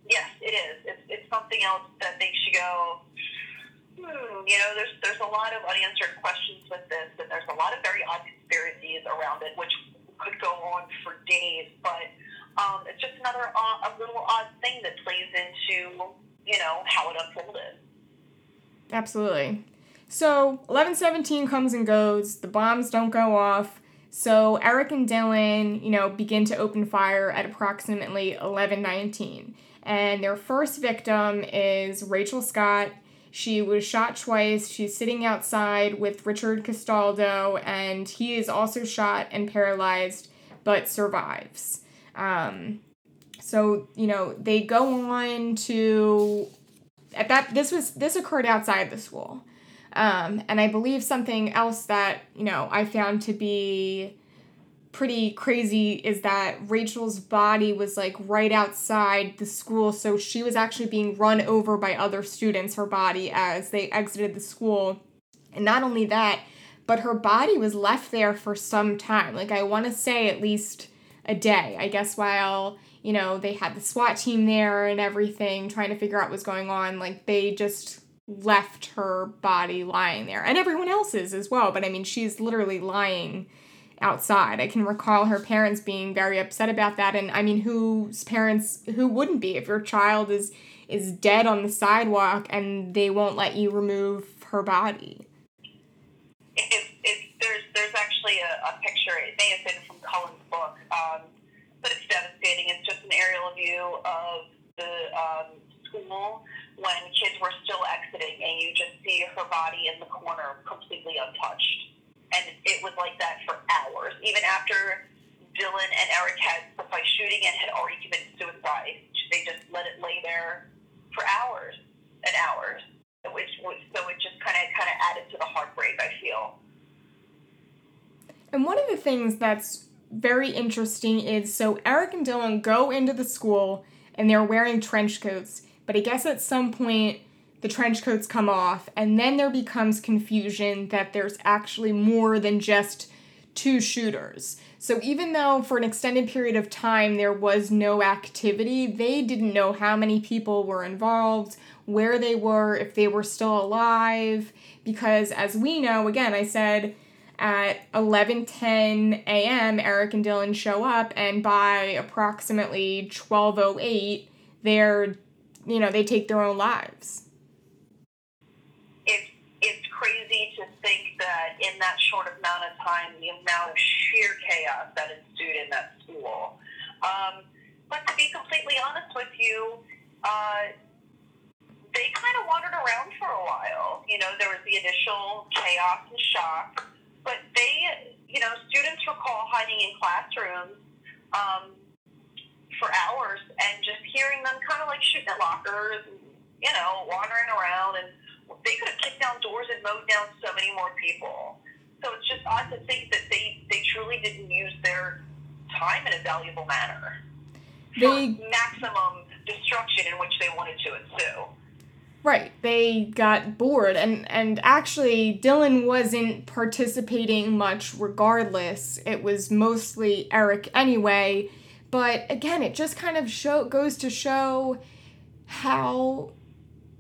Yes, it is. It's, something else that makes you go, hmm, you know, there's there's a lot of unanswered questions with this, and there's a lot of very odd conspiracies around it, which could go on for days. But um, it's just another uh, a little odd thing that plays into you know how it unfolded. Absolutely. So 1117 comes and goes. The bombs don't go off. So Eric and Dylan, you know, begin to open fire at approximately 1119. And their first victim is Rachel Scott. She was shot twice. She's sitting outside with Richard Castaldo, and he is also shot and paralyzed, but survives. Um, so you know they go on to at that this was this occurred outside the school, um, and I believe something else that you know I found to be pretty crazy is that Rachel's body was like right outside the school, so she was actually being run over by other students, her body, as they exited the school. And not only that, but her body was left there for some time. Like, I want to say at least a day. I guess while, you know, they had the SWAT team there and everything trying to figure out what's going on, like, they just left her body lying there. And everyone else's as well. But I mean, she's literally lying outside. I can recall her parents being very upset about that and I mean whose parents who wouldn't be if your child is is dead on the sidewalk and they won't let you remove her body. It, it, there's there's actually a, a picture. It may have been from Cullen's book, um, but it's devastating. It's just an aerial view of the um, school when kids were still exiting, and you just see her body in the corner, completely untouched and it was like that for hours. Even after Dylan and Eric had by shooting and had already committed suicide, they just let it lay there for hours and hours. Which was, so it just kind of kind of added to the heartbreak. I feel. And one of the things that's very interesting is so Eric and Dylan go into the school and they're wearing trench coats, but I guess at some point the trench coats come off, and then there becomes confusion that there's actually more than just two shooters. So even though for an extended period of time there was no activity, they didn't know how many people were involved, where they were, if they were still alive, because as we know, again, I said at 11:10 a.m. Eric and Dylan show up and by approximately 12:08 they're you know, they take their own lives crazy to think that in that short amount of time, the amount of sheer chaos that ensued in that school. Um, but to be completely honest with you, uh, they kind of wandered around for a while. You know, there was the initial chaos and shock, but they, you know, students recall hiding in classrooms um, for hours and just hearing them kind of like shooting at lockers, and, you know, wandering around and they could have kicked down doors and mowed down so many more people. So it's just odd to think that they, they truly didn't use their time in a valuable manner they, for maximum destruction in which they wanted to ensue. Right. They got bored and and actually Dylan wasn't participating much regardless. It was mostly Eric anyway, but again, it just kind of show goes to show how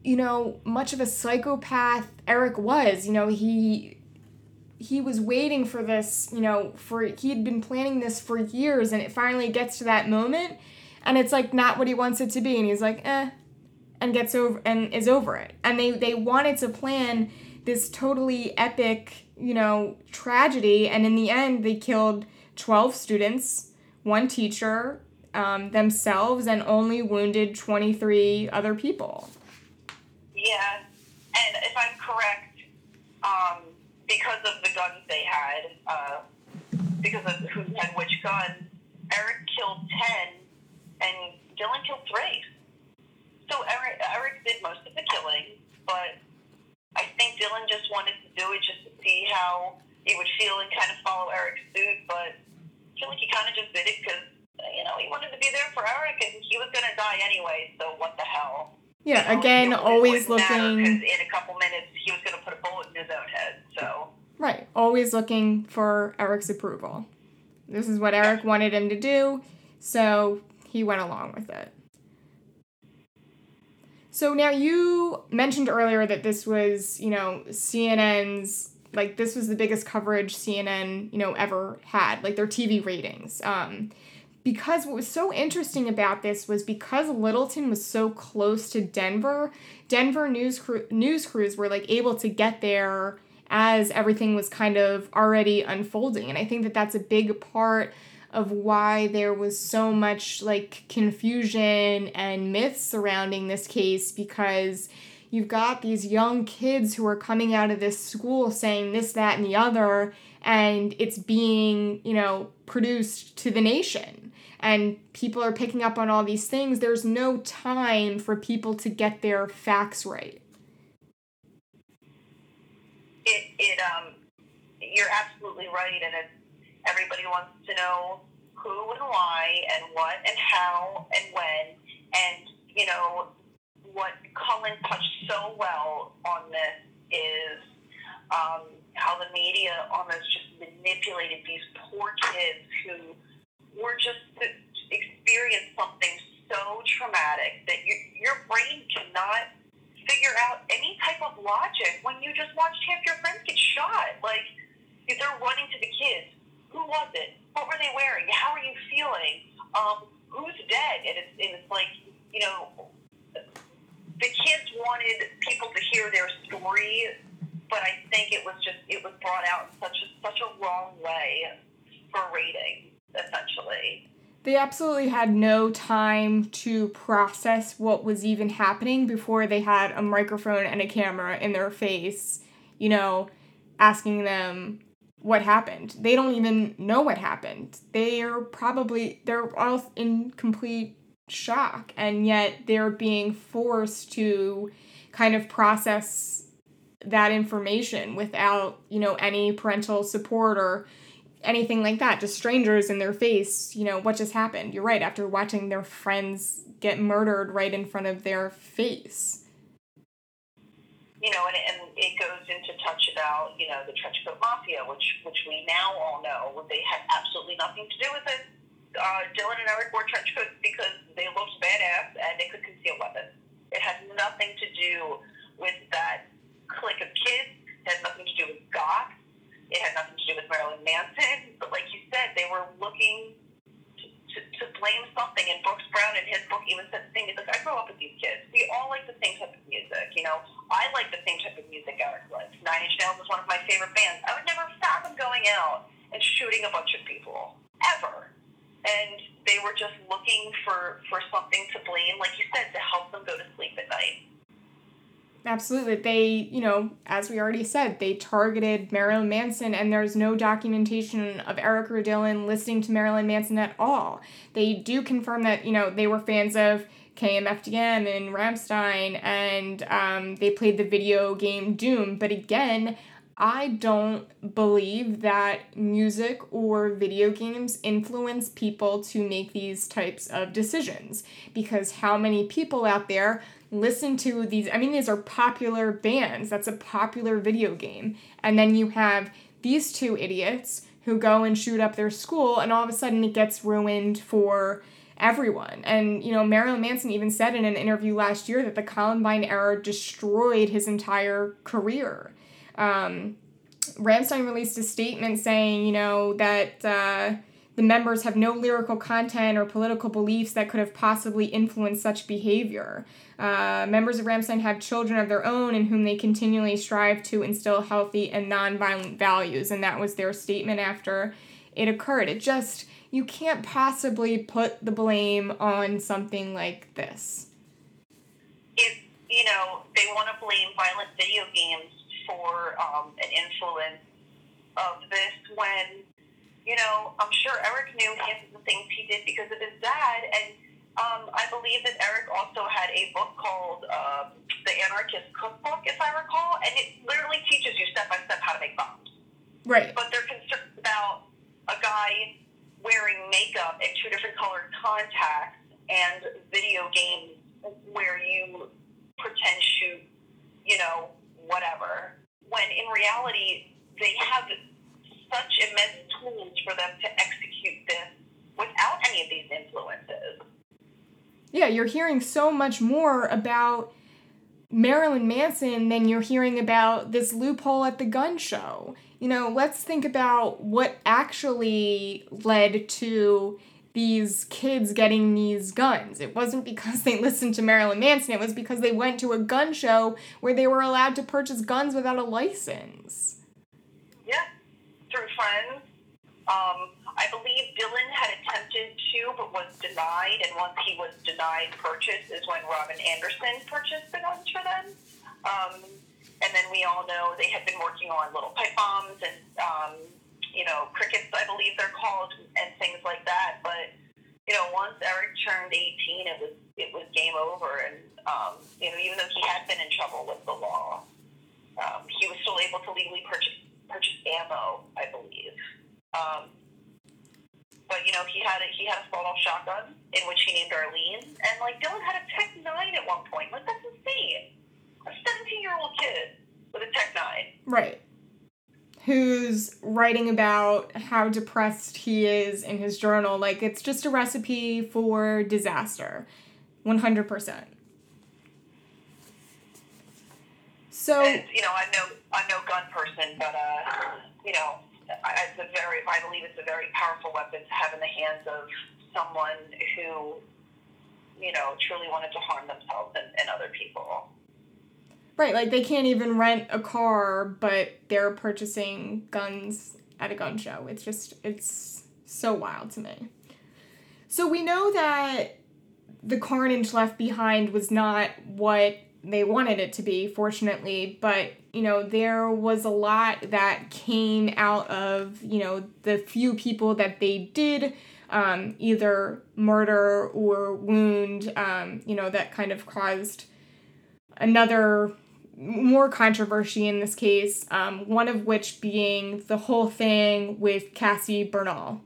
you know, much of a psychopath Eric was. You know, he he was waiting for this, you know, for he had been planning this for years and it finally gets to that moment and it's like not what he wants it to be and he's like, "Eh." and gets over and is over it. And they they wanted to plan this totally epic, you know, tragedy and in the end they killed 12 students, one teacher, um, themselves and only wounded 23 other people. Yeah, and if I'm correct, um, because of the guns they had, uh, because of who had which gun, Eric killed ten, and Dylan killed three. So Eric, Eric did most of the killing, but I think Dylan just wanted to do it just to see how he would feel and kind of follow Eric's suit. But I feel like he kind of just did it because you know he wanted to be there for Eric, and he was gonna die anyway. So what the hell? Yeah, again, always looking. in a couple minutes, he was going to put a bullet in his own head. So. Right, always looking for Eric's approval. This is what Eric wanted him to do, so he went along with it. So now you mentioned earlier that this was, you know, CNN's like this was the biggest coverage CNN, you know, ever had, like their TV ratings. Um, because what was so interesting about this was because Littleton was so close to Denver, Denver news crew, news crews were like able to get there as everything was kind of already unfolding. And I think that that's a big part of why there was so much like confusion and myths surrounding this case because you've got these young kids who are coming out of this school saying this, that, and the other, and it's being, you know, produced to the nation. And people are picking up on all these things. There's no time for people to get their facts right. It, it um, you're absolutely right, and it, everybody wants to know who and why and what and how and when, and you know, what Cullen touched so well on this is um, how the media almost just manipulated these poor kids who were just experienced something so traumatic that you, your brain cannot figure out any type of logic when you just watched half your friends get shot. Like, they're running to the kids. Who was it? What were they wearing? How are you feeling? Um, who's dead? And it's, and it's like, you know, the kids wanted people to hear their story, but I think it was just it was brought out in such a, such a wrong way for rating, essentially. They absolutely had no time to process what was even happening before they had a microphone and a camera in their face, you know, asking them what happened. They don't even know what happened. They're probably they're all in complete shock and yet they're being forced to kind of process that information without you know any parental support or anything like that just strangers in their face you know what just happened you're right after watching their friends get murdered right in front of their face you know and, and it goes into touch about you know the trench coat mafia which which we now all know they had absolutely nothing to do with it uh, Dylan and Eric wore trench coats because they looked badass and they could conceal weapons. It had nothing to do with that clique of kids. It had nothing to do with goth. It had nothing to do with Marilyn Manson. But like you said, they were looking to, to, to blame something. And Brooks Brown in his book even said the thing. He's like, I grew up with these kids. We all like the same type of music. You know, I like the same type of music Eric likes. Nine Inch Nails is one of my favorite bands. I would never fathom going out and shooting a bunch of people. Ever and they were just looking for for something to blame, like you said, to help them go to sleep at night. Absolutely. They, you know, as we already said, they targeted Marilyn Manson, and there's no documentation of Eric or listening to Marilyn Manson at all. They do confirm that, you know, they were fans of KMFDM and Rammstein, and um, they played the video game Doom. But again, I don't believe that music or video games influence people to make these types of decisions because how many people out there listen to these I mean these are popular bands that's a popular video game and then you have these two idiots who go and shoot up their school and all of a sudden it gets ruined for everyone. And, you know, Marilyn Manson even said in an interview last year that the Columbine era destroyed his entire career. Um, Rammstein released a statement saying, you know, that uh, the members have no lyrical content or political beliefs that could have possibly influenced such behavior. Uh, members of Rammstein have children of their own in whom they continually strive to instill healthy and nonviolent values, and that was their statement after it occurred. It just, you can't possibly put the blame on something like this. If, you know, they want to blame violent video games for um, an influence of this when, you know, I'm sure Eric knew half of the things he did because of his dad. And um, I believe that Eric also had a book called um, The Anarchist Cookbook, if I recall, and it literally teaches you step by step how to make bombs. Right. But they're concerned about a guy wearing makeup and two different colored contacts and video games where you pretend shoot, you know, whatever when in reality they have such immense tools for them to execute this without any of these influences. Yeah, you're hearing so much more about Marilyn Manson, than you're hearing about this loophole at the gun show. You know, let's think about what actually led to these kids getting these guns. It wasn't because they listened to Marilyn Manson, it was because they went to a gun show where they were allowed to purchase guns without a license. Friends. Um, I believe Dylan had attempted to, but was denied. And once he was denied purchase, is when Robin Anderson purchased the guns for them. Um, and then we all know they had been working on little pipe bombs and um, you know, crickets, I believe they're called, and things like that. But you know, once Eric turned 18, it was it was game over, and um, you know, even though he had been in trouble with the law, um, he was still able to legally purchase. Um, but you know, he had a he had a sawed-off shotgun in which he named Arlene, and like Dylan had a Tech Nine at one point. Like that's insane. A 17 year old kid with a Tech Nine. Right who's writing about how depressed he is in his journal. Like, it's just a recipe for disaster. 100%. So, and, you know, I'm no, I'm no gun person, but, uh, you know, it's a very, I believe it's a very powerful weapon to have in the hands of someone who, you know, truly wanted to harm themselves and, and other people. Right, like they can't even rent a car, but they're purchasing guns at a gun show. It's just, it's so wild to me. So we know that the carnage left behind was not what they wanted it to be, fortunately, but you know, there was a lot that came out of, you know, the few people that they did um, either murder or wound, um, you know, that kind of caused another more controversy in this case, um, one of which being the whole thing with Cassie Bernall.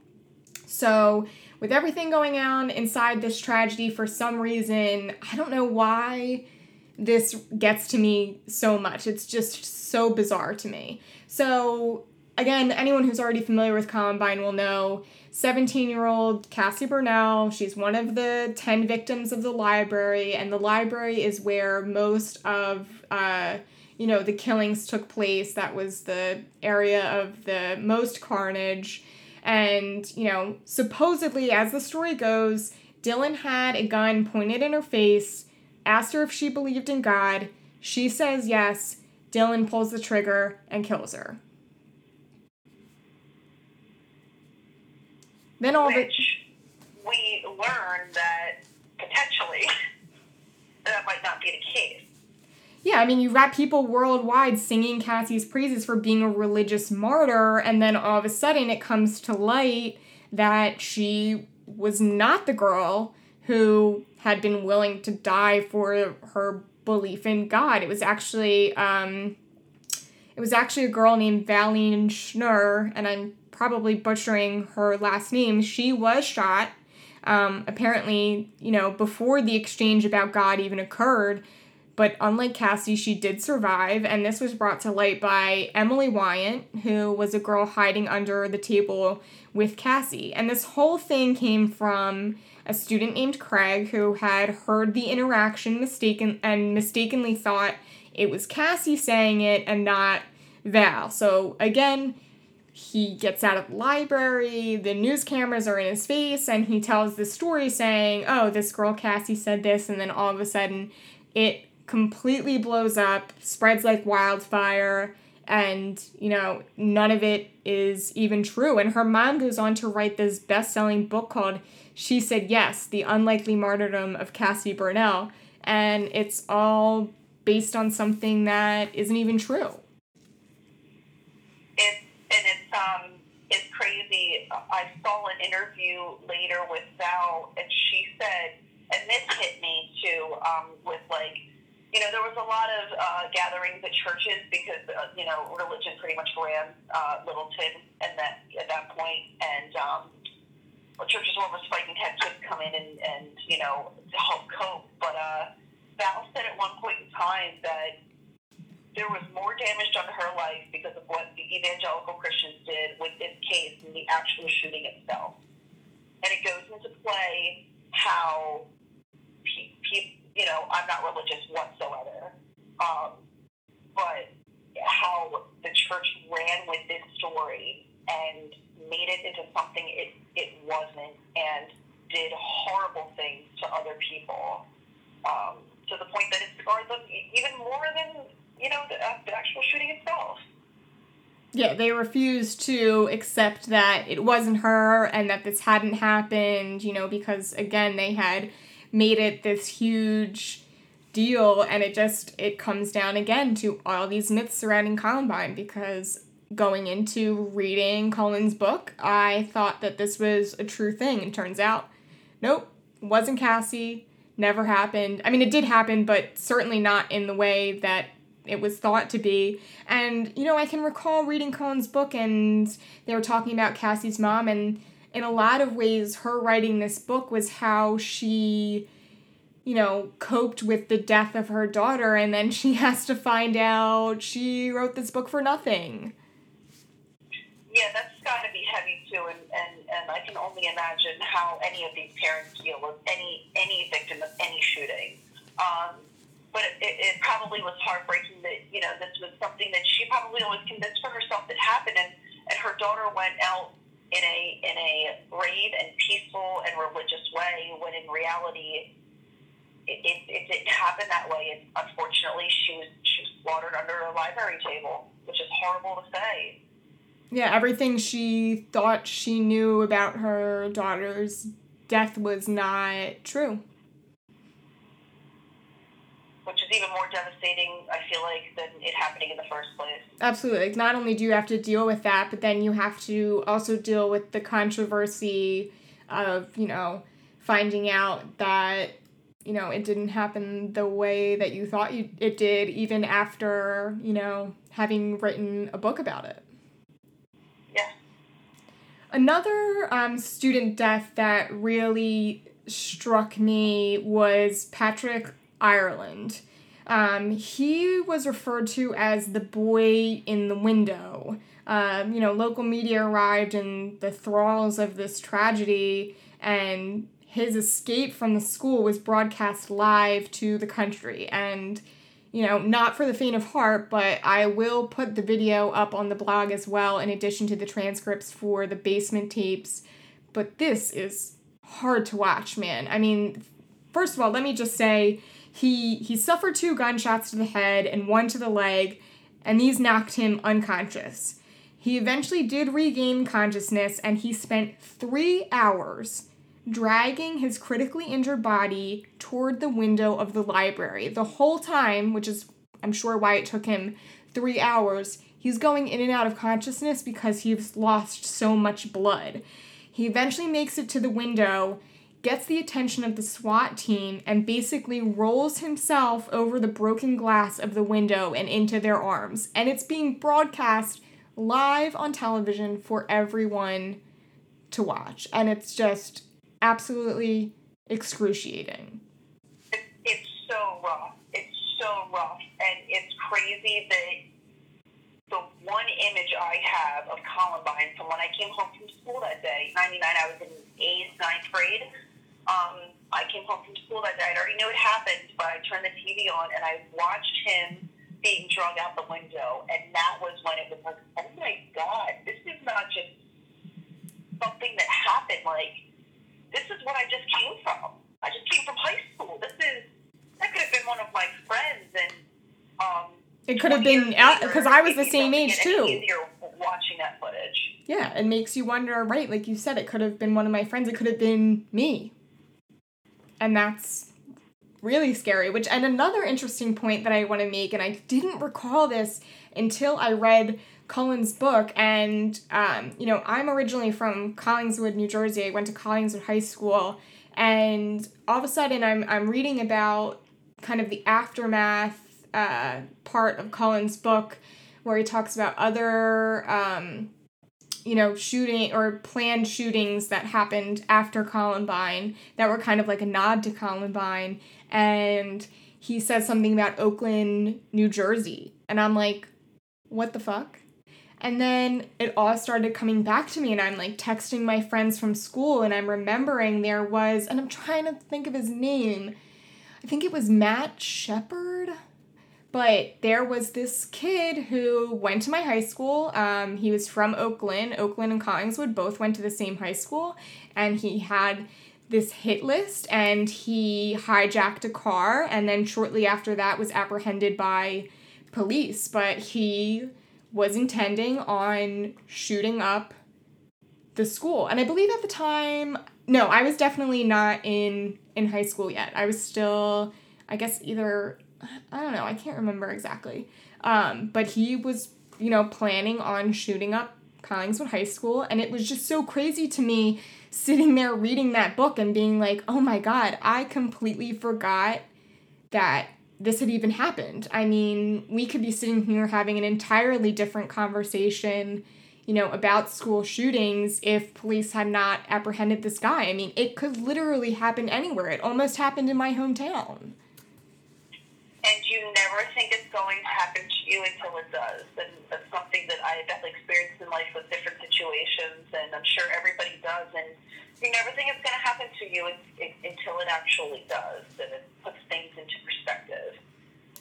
So, with everything going on inside this tragedy, for some reason, I don't know why this gets to me so much. It's just so bizarre to me. So, again, anyone who's already familiar with Columbine will know 17 year old Cassie Bernall. She's one of the 10 victims of the library, and the library is where most of, uh, you know, the killings took place. That was the area of the most carnage. And, you know, supposedly, as the story goes, Dylan had a gun pointed in her face, asked her if she believed in God. She says yes. Dylan pulls the trigger and kills her. Then all which the we learn that potentially that might not be the case. Yeah, I mean, you've got people worldwide singing Cassie's praises for being a religious martyr, and then all of a sudden it comes to light that she was not the girl who had been willing to die for her belief in God. It was actually um, it was actually a girl named Valeen Schnurr, and I'm probably butchering her last name, she was shot. Um, apparently, you know, before the exchange about God even occurred. But unlike Cassie, she did survive, and this was brought to light by Emily Wyant, who was a girl hiding under the table with Cassie. And this whole thing came from a student named Craig who had heard the interaction mistaken and mistakenly thought it was Cassie saying it and not Val. So again, he gets out of the library, the news cameras are in his face, and he tells the story saying, Oh, this girl Cassie said this, and then all of a sudden it completely blows up, spreads like wildfire, and you know, none of it is even true. And her mom goes on to write this best selling book called She Said Yes The Unlikely Martyrdom of Cassie Bernall, and it's all based on something that isn't even true. It's and it's um it's crazy. I saw an interview later with Val, and she said, and this hit me too, um, with like, you know, there was a lot of uh, gatherings at churches because uh, you know religion pretty much ran uh, Littleton, and that at that point, and um, well, churches were almost fighting had kids come in and, and you know to help cope. But uh, Val said at one point in time that there was more damage done to her life because of what the evangelical Christians did with this case than the actual shooting itself. And it goes into play how, pe- pe- you know, I'm not religious whatsoever, Um, but how the church ran with this story and made it into something it, it wasn't and did horrible things to other people um, to the point that it scarred them even more than, you know, the, uh, the actual shooting itself. Yeah, they refused to accept that it wasn't her and that this hadn't happened, you know, because again, they had made it this huge deal and it just it comes down again to all these myths surrounding Columbine because going into reading Cullen's book, I thought that this was a true thing and turns out nope, wasn't Cassie, never happened. I mean, it did happen, but certainly not in the way that it was thought to be. And, you know, I can recall reading Cullen's book and they were talking about Cassie's mom, and in a lot of ways, her writing this book was how she, you know, coped with the death of her daughter, and then she has to find out she wrote this book for nothing. Yeah, that's got to be heavy too, and, and, and I can only imagine how any of these parents feel with any any victim of any shooting. Um, but it, it probably was heartbreaking that you know this was something that she probably always convinced for herself that happened, and, and her daughter went out in a in a brave and peaceful and religious way, when in reality. It, it, it didn't happen that way, and unfortunately, she was she was slaughtered under a library table, which is horrible to say. Yeah, everything she thought she knew about her daughter's death was not true. Which is even more devastating, I feel like, than it happening in the first place. Absolutely. Like, not only do you have to deal with that, but then you have to also deal with the controversy of, you know, finding out that, you know, it didn't happen the way that you thought you, it did, even after, you know, having written a book about it. Another um, student death that really struck me was Patrick Ireland. Um, he was referred to as the boy in the window. Um, you know, local media arrived in the thralls of this tragedy, and his escape from the school was broadcast live to the country. And, you know, not for the faint of heart, but I will put the video up on the blog as well, in addition to the transcripts for the basement tapes. But this is hard to watch, man. I mean, first of all, let me just say he he suffered two gunshots to the head and one to the leg, and these knocked him unconscious. He eventually did regain consciousness and he spent 3 hours dragging his critically injured body toward the window of the library. The whole time, which is I'm sure why it took him 3 hours, he's going in and out of consciousness because he's lost so much blood. He eventually makes it to the window gets the attention of the SWAT team and basically rolls himself over the broken glass of the window and into their arms. And it's being broadcast live on television for everyone to watch. And it's just absolutely excruciating. It, it's so rough. It's so rough. And it's crazy that the one image I have of Columbine from when I came home from school that day, 99, I was in eighth, ninth grade. Um, I came home from school that day. I already knew it happened, but I turned the TV on and I watched him being drug out the window. And that was when it was like, oh my God, this is not just something that happened. Like, this is what I just came from. I just came from high school. This is, that could have been one of my friends. And, um, It could have been because I was the same age too. Watching that footage. Yeah, it makes you wonder, right? Like you said, it could have been one of my friends. It could have been me. And that's really scary. Which, and another interesting point that I want to make, and I didn't recall this until I read Cullen's book. And, um, you know, I'm originally from Collingswood, New Jersey. I went to Collingswood High School. And all of a sudden, I'm, I'm reading about kind of the aftermath uh, part of Cullen's book where he talks about other. Um, you know, shooting or planned shootings that happened after Columbine that were kind of like a nod to Columbine. And he says something about Oakland, New Jersey. And I'm like, what the fuck? And then it all started coming back to me, and I'm like texting my friends from school, and I'm remembering there was, and I'm trying to think of his name. I think it was Matt Shepard but there was this kid who went to my high school. Um, he was from Oakland. Oakland and Collingswood both went to the same high school, and he had this hit list and he hijacked a car and then shortly after that was apprehended by police but he was intending on shooting up the school. And i believe at the time no i was definitely not in in high school yet. I was still i guess either i don't know i can't remember exactly. Um, but he was you know planning on shooting up collingswood high school. And it was just so crazy to me sitting there reading that book and being like, oh my God, I completely forgot that this had even happened. I mean, we could be sitting here having an entirely different conversation, you know, about school shootings if police had not apprehended this guy. I mean, it could literally happen anywhere. It almost happened in my hometown. And you never think it's going to happen to you until it does. And that's something that I definitely experienced in life with different situations, and I'm sure everybody does. And you never think it's going to happen to you until it actually does, and it puts things into perspective.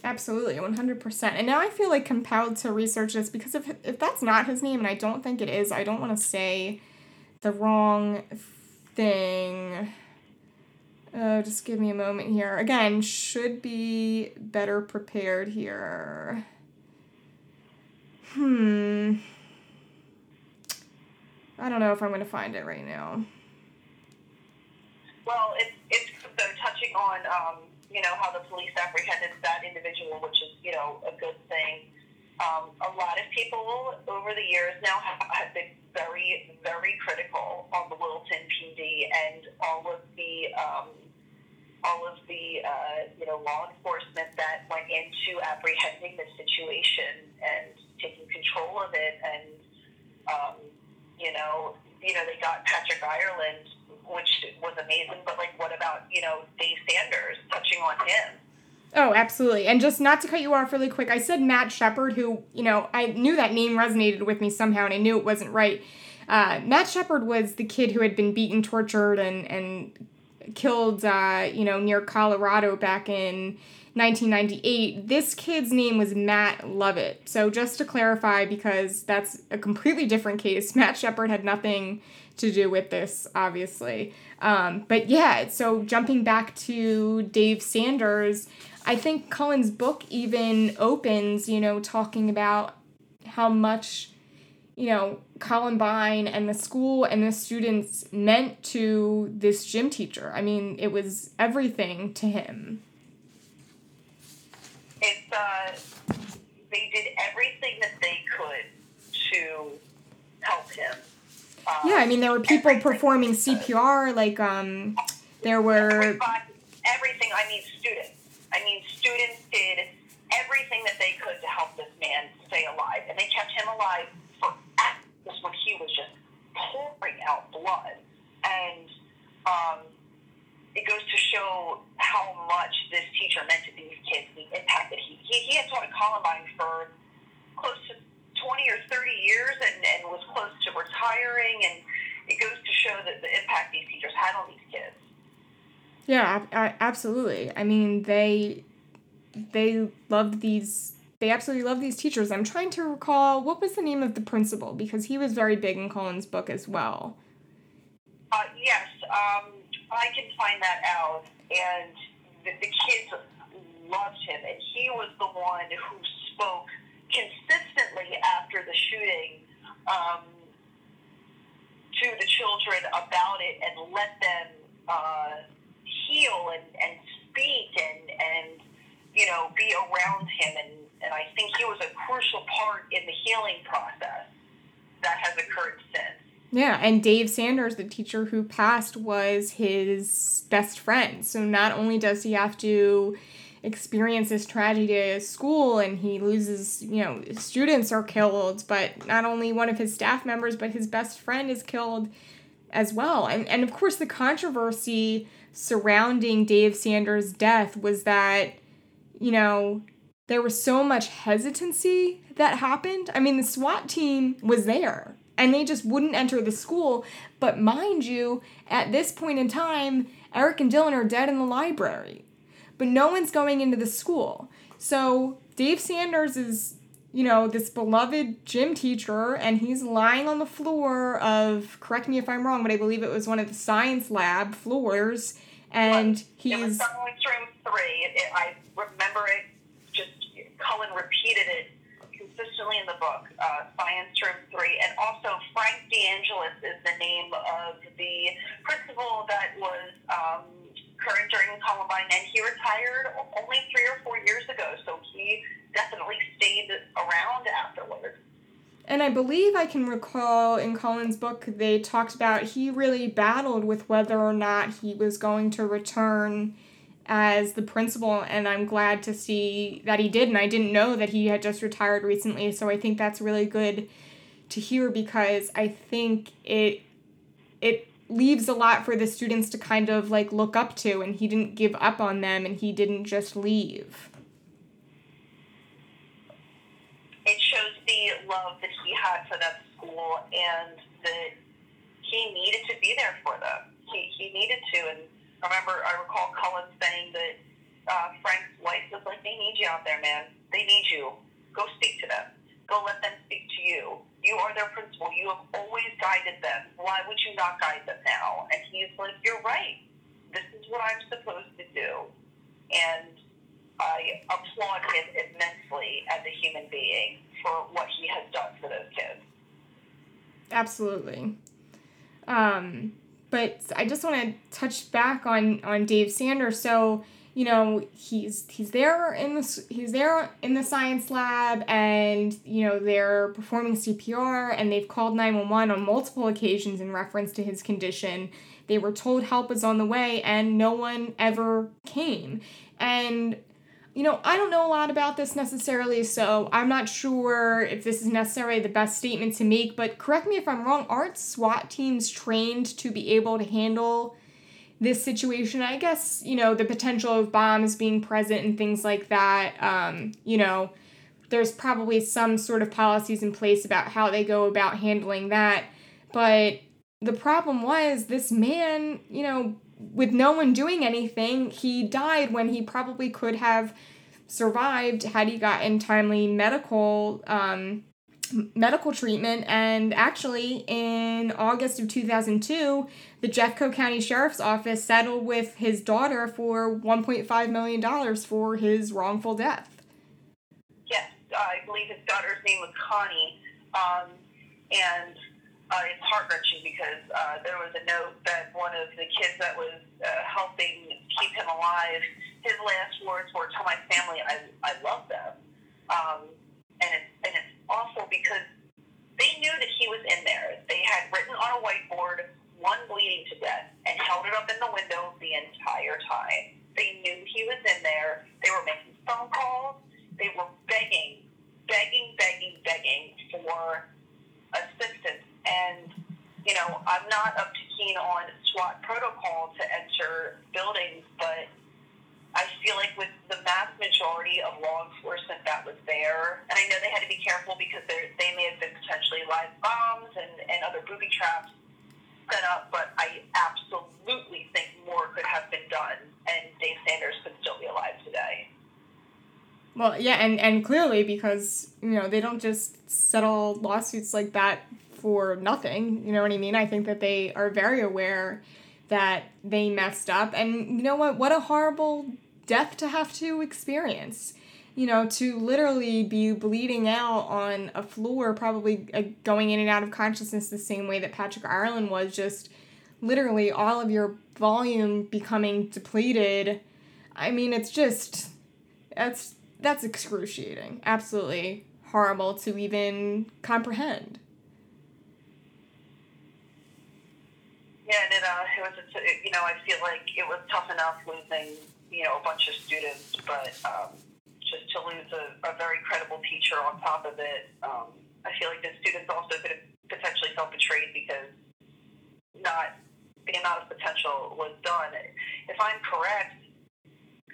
Absolutely, 100%. And now I feel like compelled to research this because if, if that's not his name, and I don't think it is, I don't want to say the wrong thing. Oh, just give me a moment here. Again, should be better prepared here. Hmm. I don't know if I'm going to find it right now. Well, it's it's so touching on um, you know how the police apprehended that individual, which is you know a good thing. Um, a lot of people over the years now have, have been very very critical on the Littleton PD and all of the um, all of the uh, you know law enforcement that went into apprehending the situation and taking control of it and um, you know, you know, they got Patrick Ireland, which was amazing. But like, what about you know Dave Sanders touching on him? Oh, absolutely. And just not to cut you off really quick, I said Matt Shepard, who, you know, I knew that name resonated with me somehow and I knew it wasn't right. Uh, Matt Shepard was the kid who had been beaten, tortured, and, and killed, uh, you know, near Colorado back in 1998. This kid's name was Matt Lovett. So just to clarify, because that's a completely different case, Matt Shepard had nothing to do with this, obviously. Um, but yeah, so jumping back to Dave Sanders, I think Cullen's book even opens, you know, talking about how much, you know, Columbine and the school and the students meant to this gym teacher. I mean, it was everything to him it's uh, they did everything that they could to help him. Um, yeah, I mean there were people performing CPR, like um, there were everything. I mean students. I mean students did everything that they could to help this man stay alive, and they kept him alive for hours when he was just pouring out blood, and um, it goes to show how much this teacher meant to these kids, the impact that he, he, he had taught at Columbine for close to 20 or 30 years and, and was close to retiring. And it goes to show that the impact these teachers had on these kids. Yeah, absolutely. I mean, they they loved these they absolutely love these teachers. I'm trying to recall what was the name of the principal because he was very big in Cullen's book as well. Uh, yes, um, I can find that out. And the, the kids loved him, and he was the one who spoke consistently after the shooting um, to the children about it and let them uh, heal and, and speak and, and you know be around him and, and I think he was a crucial part in the healing process that has occurred since. Yeah, and Dave Sanders, the teacher who passed, was his best friend. So not only does he have to experience this tragedy at school and he loses, you know, students are killed, but not only one of his staff members, but his best friend is killed as well. And and of course the controversy surrounding Dave Sanders' death was that, you know, there was so much hesitancy that happened. I mean, the SWAT team was there and they just wouldn't enter the school. But mind you, at this point in time, Eric and Dylan are dead in the library, but no one's going into the school. So Dave Sanders is, you know, this beloved gym teacher, and he's lying on the floor of, correct me if I'm wrong, but I believe it was one of the science lab floors, and he's. It was science room three. It, it, I remember it. Just Cullen repeated it consistently in the book. Uh, science room three, and also Frank DeAngelis is the name of the principal that was um, current during Columbine, and he retired only three or four years ago. So he definitely stayed around afterwards. And I believe I can recall in Cullen's book, they talked about he really battled with whether or not he was going to return as the principal. And I'm glad to see that he did. And I didn't know that he had just retired recently. So I think that's really good to hear because I think it it leaves a lot for the students to kind of like look up to and he didn't give up on them and he didn't just leave. it shows the love that he had for that school and that he needed to be there for them. He, he needed to. And I remember, I recall Cullen saying that uh, Frank's wife was like, they need you out there, man. They need you. Go speak to them. Go let them speak to you. You are their principal. You have always guided them. Why would you not guide them now? And he's like, you're right. This is what I'm supposed to do. And I applaud him immensely as a human being for what he has done for those kids. Absolutely. Um, but I just want to touch back on on Dave Sanders. So you know he's he's there in the he's there in the science lab, and you know they're performing CPR, and they've called nine one one on multiple occasions in reference to his condition. They were told help is on the way, and no one ever came. And you know, I don't know a lot about this necessarily, so I'm not sure if this is necessarily the best statement to make, but correct me if I'm wrong, aren't SWAT teams trained to be able to handle this situation? I guess, you know, the potential of bombs being present and things like that, um, you know, there's probably some sort of policies in place about how they go about handling that, but the problem was this man, you know, with no one doing anything, he died when he probably could have survived had he gotten timely medical um, medical treatment. And actually, in August of 2002, the Jeffco County Sheriff's Office settled with his daughter for $1.5 million for his wrongful death. Yes, I believe his daughter's name was Connie. Um, and uh, it's heart wrenching because uh, there was a note that one of the kids that was uh, helping keep him alive, his last words were, "Tell my family I I love them," um, and it's and it's awful because they knew that he was in there. They had written on a whiteboard, "One bleeding to death," and held it up in the window the entire time. They knew he was in there. They were making phone calls. They were begging, begging, begging, begging for assistance and you know, I'm not up to keen on SWAT protocol to enter buildings, but I feel like with the vast majority of law enforcement that was there, and I know they had to be careful because they may have been potentially live bombs and, and other booby traps set up, but I absolutely think more could have been done, and Dave Sanders could still be alive today. Well, yeah, and, and clearly because, you know, they don't just settle lawsuits like that for nothing. You know what I mean? I think that they are very aware that they messed up. And you know what? What a horrible death to have to experience. You know, to literally be bleeding out on a floor, probably uh, going in and out of consciousness the same way that Patrick Ireland was, just literally all of your volume becoming depleted. I mean, it's just that's that's excruciating. Absolutely horrible to even comprehend. Yeah, and it, uh, it was, it, you know, I feel like it was tough enough losing, you know, a bunch of students, but um, just to lose a, a very credible teacher on top of it, um, I feel like the students also could have potentially felt betrayed because not the amount of potential was done. If I'm correct,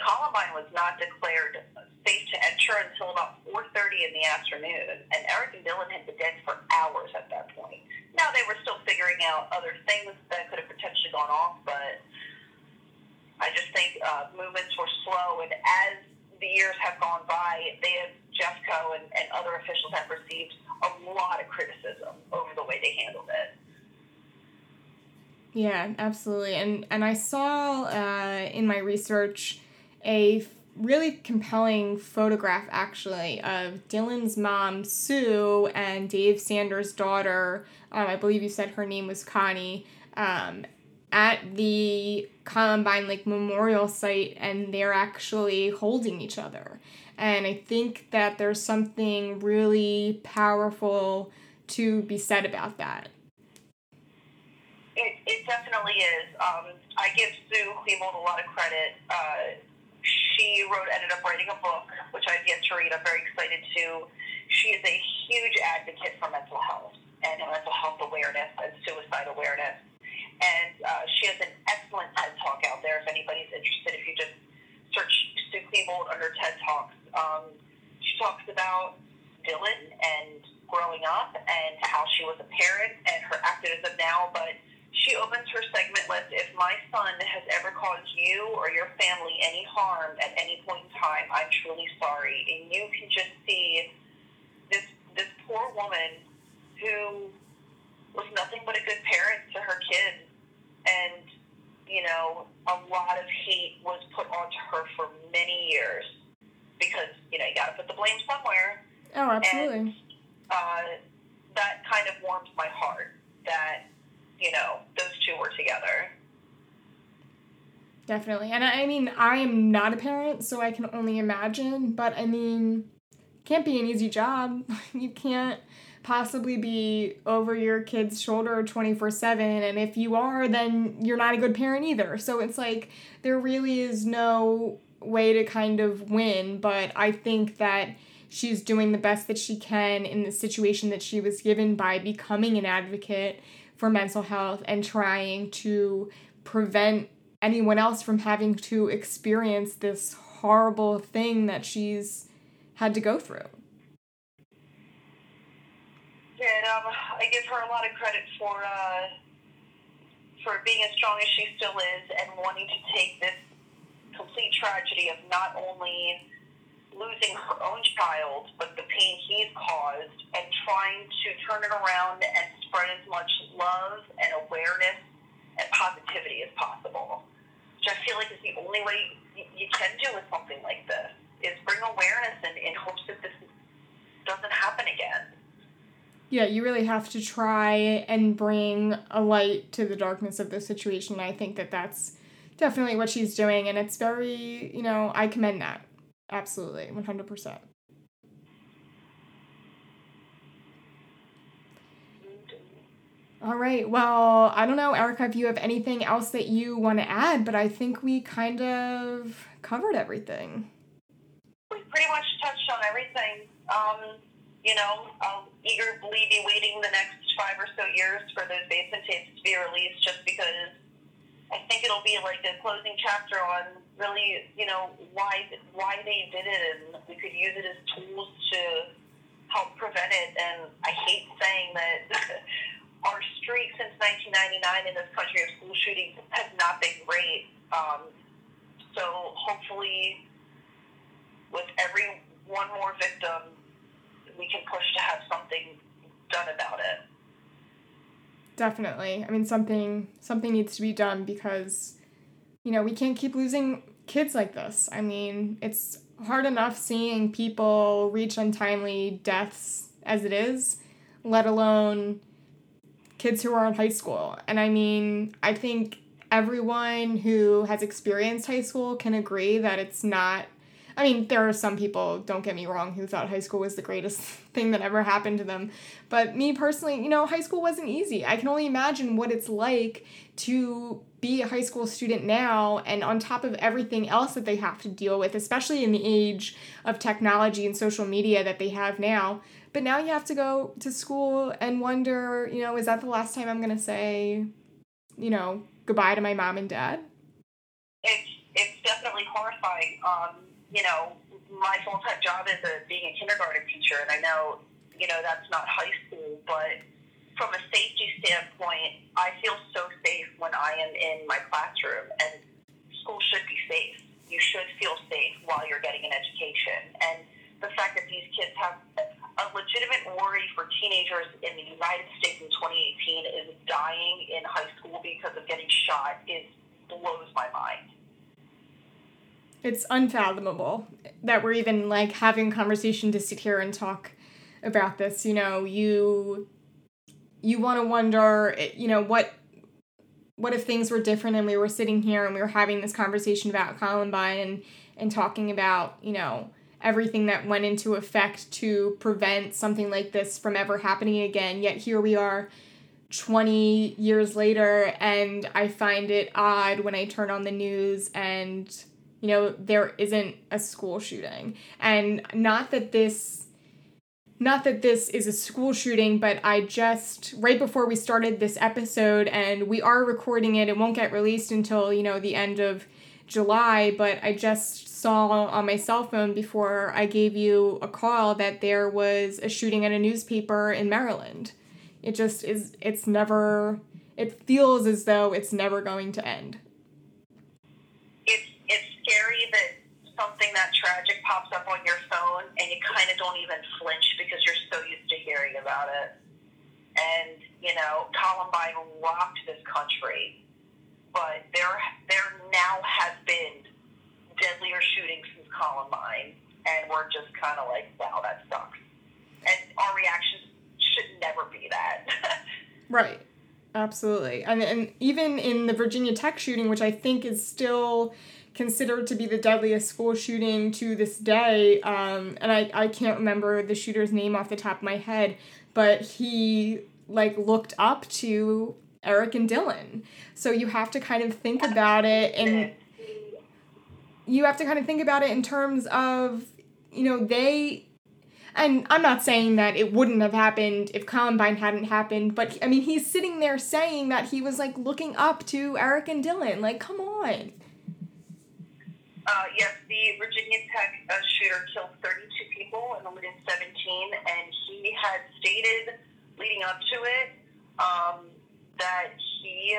Columbine was not declared safe to enter until about 4.30 in the afternoon, and Eric and Dylan had been dead for hours at that point. Now, they were still figuring out other things that could have potentially gone off, but I just think uh, movements were slow, and as the years have gone by, they have Jeffco and, and other officials have received a lot of criticism over the way they handled it. Yeah, absolutely. And and I saw uh, in my research a really compelling photograph actually of Dylan's mom Sue and Dave Sanders' daughter. Um, I believe you said her name was Connie. Um, at the Columbine like memorial site, and they're actually holding each other. And I think that there's something really powerful to be said about that. It, it definitely is. Um, I give Sue Klebold a lot of credit. Uh, she wrote, ended up writing a book, which I've yet to read. I'm very excited to. She is a huge advocate for mental health and mental health awareness and suicide awareness. And uh, she has an excellent TED Talk out there if anybody's interested. If you just search Sue Klebold under TED Talks, um, she talks about Dylan and growing up and how she was a parent and her activism now, but she opens her segment with If my son has ever caused you or your family any harm at any point in time, I'm truly sorry. And you can just see this, this poor woman who was nothing but a good parent to her kids. And, you know, a lot of hate was put onto her for many years because, you know, you got to put the blame somewhere. Oh, absolutely. And, uh, that kind of warms my heart that you know, those two were together. Definitely. And I mean, I am not a parent, so I can only imagine, but I mean, can't be an easy job. you can't possibly be over your kid's shoulder 24 7 and if you are then you're not a good parent either so it's like there really is no way to kind of win but i think that she's doing the best that she can in the situation that she was given by becoming an advocate for mental health and trying to prevent anyone else from having to experience this horrible thing that she's had to go through. Yeah, and, um, I give her a lot of credit for uh, for being as strong as she still is and wanting to take this complete tragedy of not only losing her own child, but the pain he's caused, and trying to turn it around and spread as much love and awareness and positivity as possible. Which I feel like is the only way you can do with something like this is bring awareness and in hopes that this doesn't happen again. Yeah, you really have to try and bring a light to the darkness of the situation. I think that that's definitely what she's doing, and it's very, you know, I commend that. Absolutely, 100%. All right. Well, I don't know, Erica, if you have anything else that you want to add, but I think we kind of covered everything. We pretty much touched on everything. Um, you know, I'll eagerly be waiting the next five or so years for those basement tapes to be released just because I think it'll be like a closing chapter on really, you know, why why they did it, and we could use it as tools to help prevent it. And I hate saying that our streak since 1999 in this country of school shootings has not been great. Um, so hopefully, with every one more victim, we can push to have something done about it. Definitely. I mean something something needs to be done because you know, we can't keep losing kids like this. I mean, it's hard enough seeing people reach untimely deaths as it is, let alone kids who are in high school. And I mean, I think everyone who has experienced high school can agree that it's not I mean, there are some people, don't get me wrong, who thought high school was the greatest thing that ever happened to them. But me personally, you know, high school wasn't easy. I can only imagine what it's like to be a high school student now and on top of everything else that they have to deal with, especially in the age of technology and social media that they have now. But now you have to go to school and wonder, you know, is that the last time I'm going to say, you know, goodbye to my mom and dad? It's, it's definitely horrifying. Um, you know, my full time job is a, being a kindergarten teacher, and I know, you know, that's not high school, but from a safety standpoint, I feel so safe when I am in my classroom, and school should be safe. You should feel safe while you're getting an education. And the fact that these kids have a legitimate worry for teenagers in the United States in 2018 is dying in high school because of getting shot is blows my mind. It's unfathomable that we're even like having conversation to sit here and talk about this. You know, you you want to wonder, eh, you know, what what if things were different and we were sitting here and we were having this conversation about Columbine and and talking about, you know, everything that went into effect to prevent something like this from ever happening again. Yet here we are 20 years later and I find it odd when I turn on the news and you know there isn't a school shooting. And not that this not that this is a school shooting, but I just right before we started this episode and we are recording it, it won't get released until, you know, the end of July, but I just saw on my cell phone before I gave you a call that there was a shooting at a newspaper in Maryland. It just is it's never it feels as though it's never going to end. Scary that something that tragic pops up on your phone and you kind of don't even flinch because you're so used to hearing about it. And, you know, Columbine rocked this country, but there, there now has been deadlier shootings since Columbine, and we're just kind of like, wow, that sucks. And our reaction should never be that. right. Absolutely. And, and even in the Virginia Tech shooting, which I think is still considered to be the deadliest school shooting to this day. Um, and I, I can't remember the shooter's name off the top of my head, but he like looked up to Eric and Dylan. So you have to kind of think about it and you have to kind of think about it in terms of, you know, they and I'm not saying that it wouldn't have happened if Columbine hadn't happened, but I mean, he's sitting there saying that he was like looking up to Eric and Dylan. Like, come on. Uh, yes, the Virginia Tech uh, shooter killed 32 people and wounded 17, and he had stated leading up to it um, that he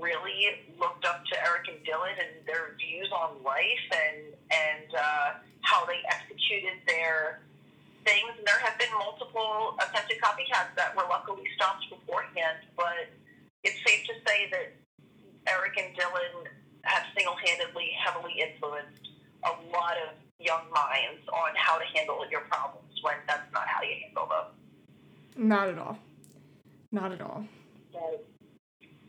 really looked up to Eric and Dylan and their views on life and and uh, how they executed their things. And there have been multiple attempted copycats that were luckily stopped beforehand, but it's safe to say that Eric and Dylan have single-handedly heavily influenced a lot of young minds on how to handle your problems when that's not how you handle them. Not at all. Not at all.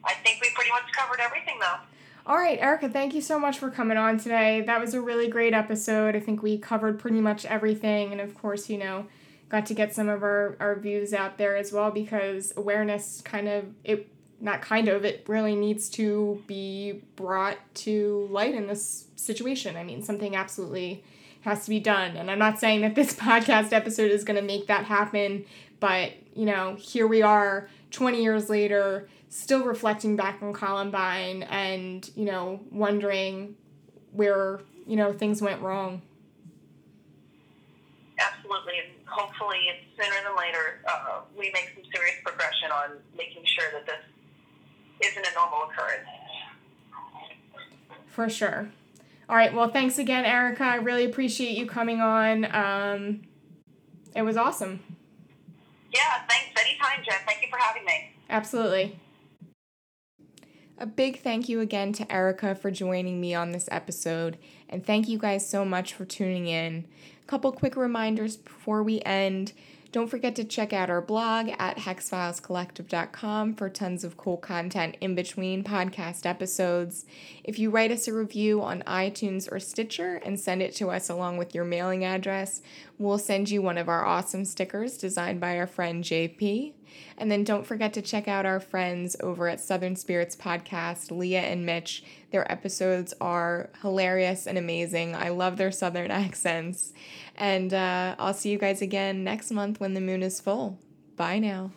I think we pretty much covered everything, though. All right, Erica, thank you so much for coming on today. That was a really great episode. I think we covered pretty much everything. And of course, you know, got to get some of our, our views out there as well because awareness kind of, it not kind of, it really needs to be brought to light in this situation. I mean, something absolutely has to be done. And I'm not saying that this podcast episode is going to make that happen, but, you know, here we are 20 years later, still reflecting back on Columbine and, you know, wondering where, you know, things went wrong. Absolutely. And hopefully, sooner than later, uh, we make some serious progression on making sure that this isn't a normal occurrence. For sure. All right. Well, thanks again, Erica. I really appreciate you coming on. Um, it was awesome. Yeah, thanks. Anytime, Jen. Thank you for having me. Absolutely. A big thank you again to Erica for joining me on this episode, and thank you guys so much for tuning in. A couple quick reminders before we end. Don't forget to check out our blog at hexfilescollective.com for tons of cool content in between podcast episodes. If you write us a review on iTunes or Stitcher and send it to us along with your mailing address, we'll send you one of our awesome stickers designed by our friend JP. And then don't forget to check out our friends over at Southern Spirits Podcast, Leah and Mitch. Their episodes are hilarious and amazing. I love their Southern accents. And uh, I'll see you guys again next month when the moon is full. Bye now.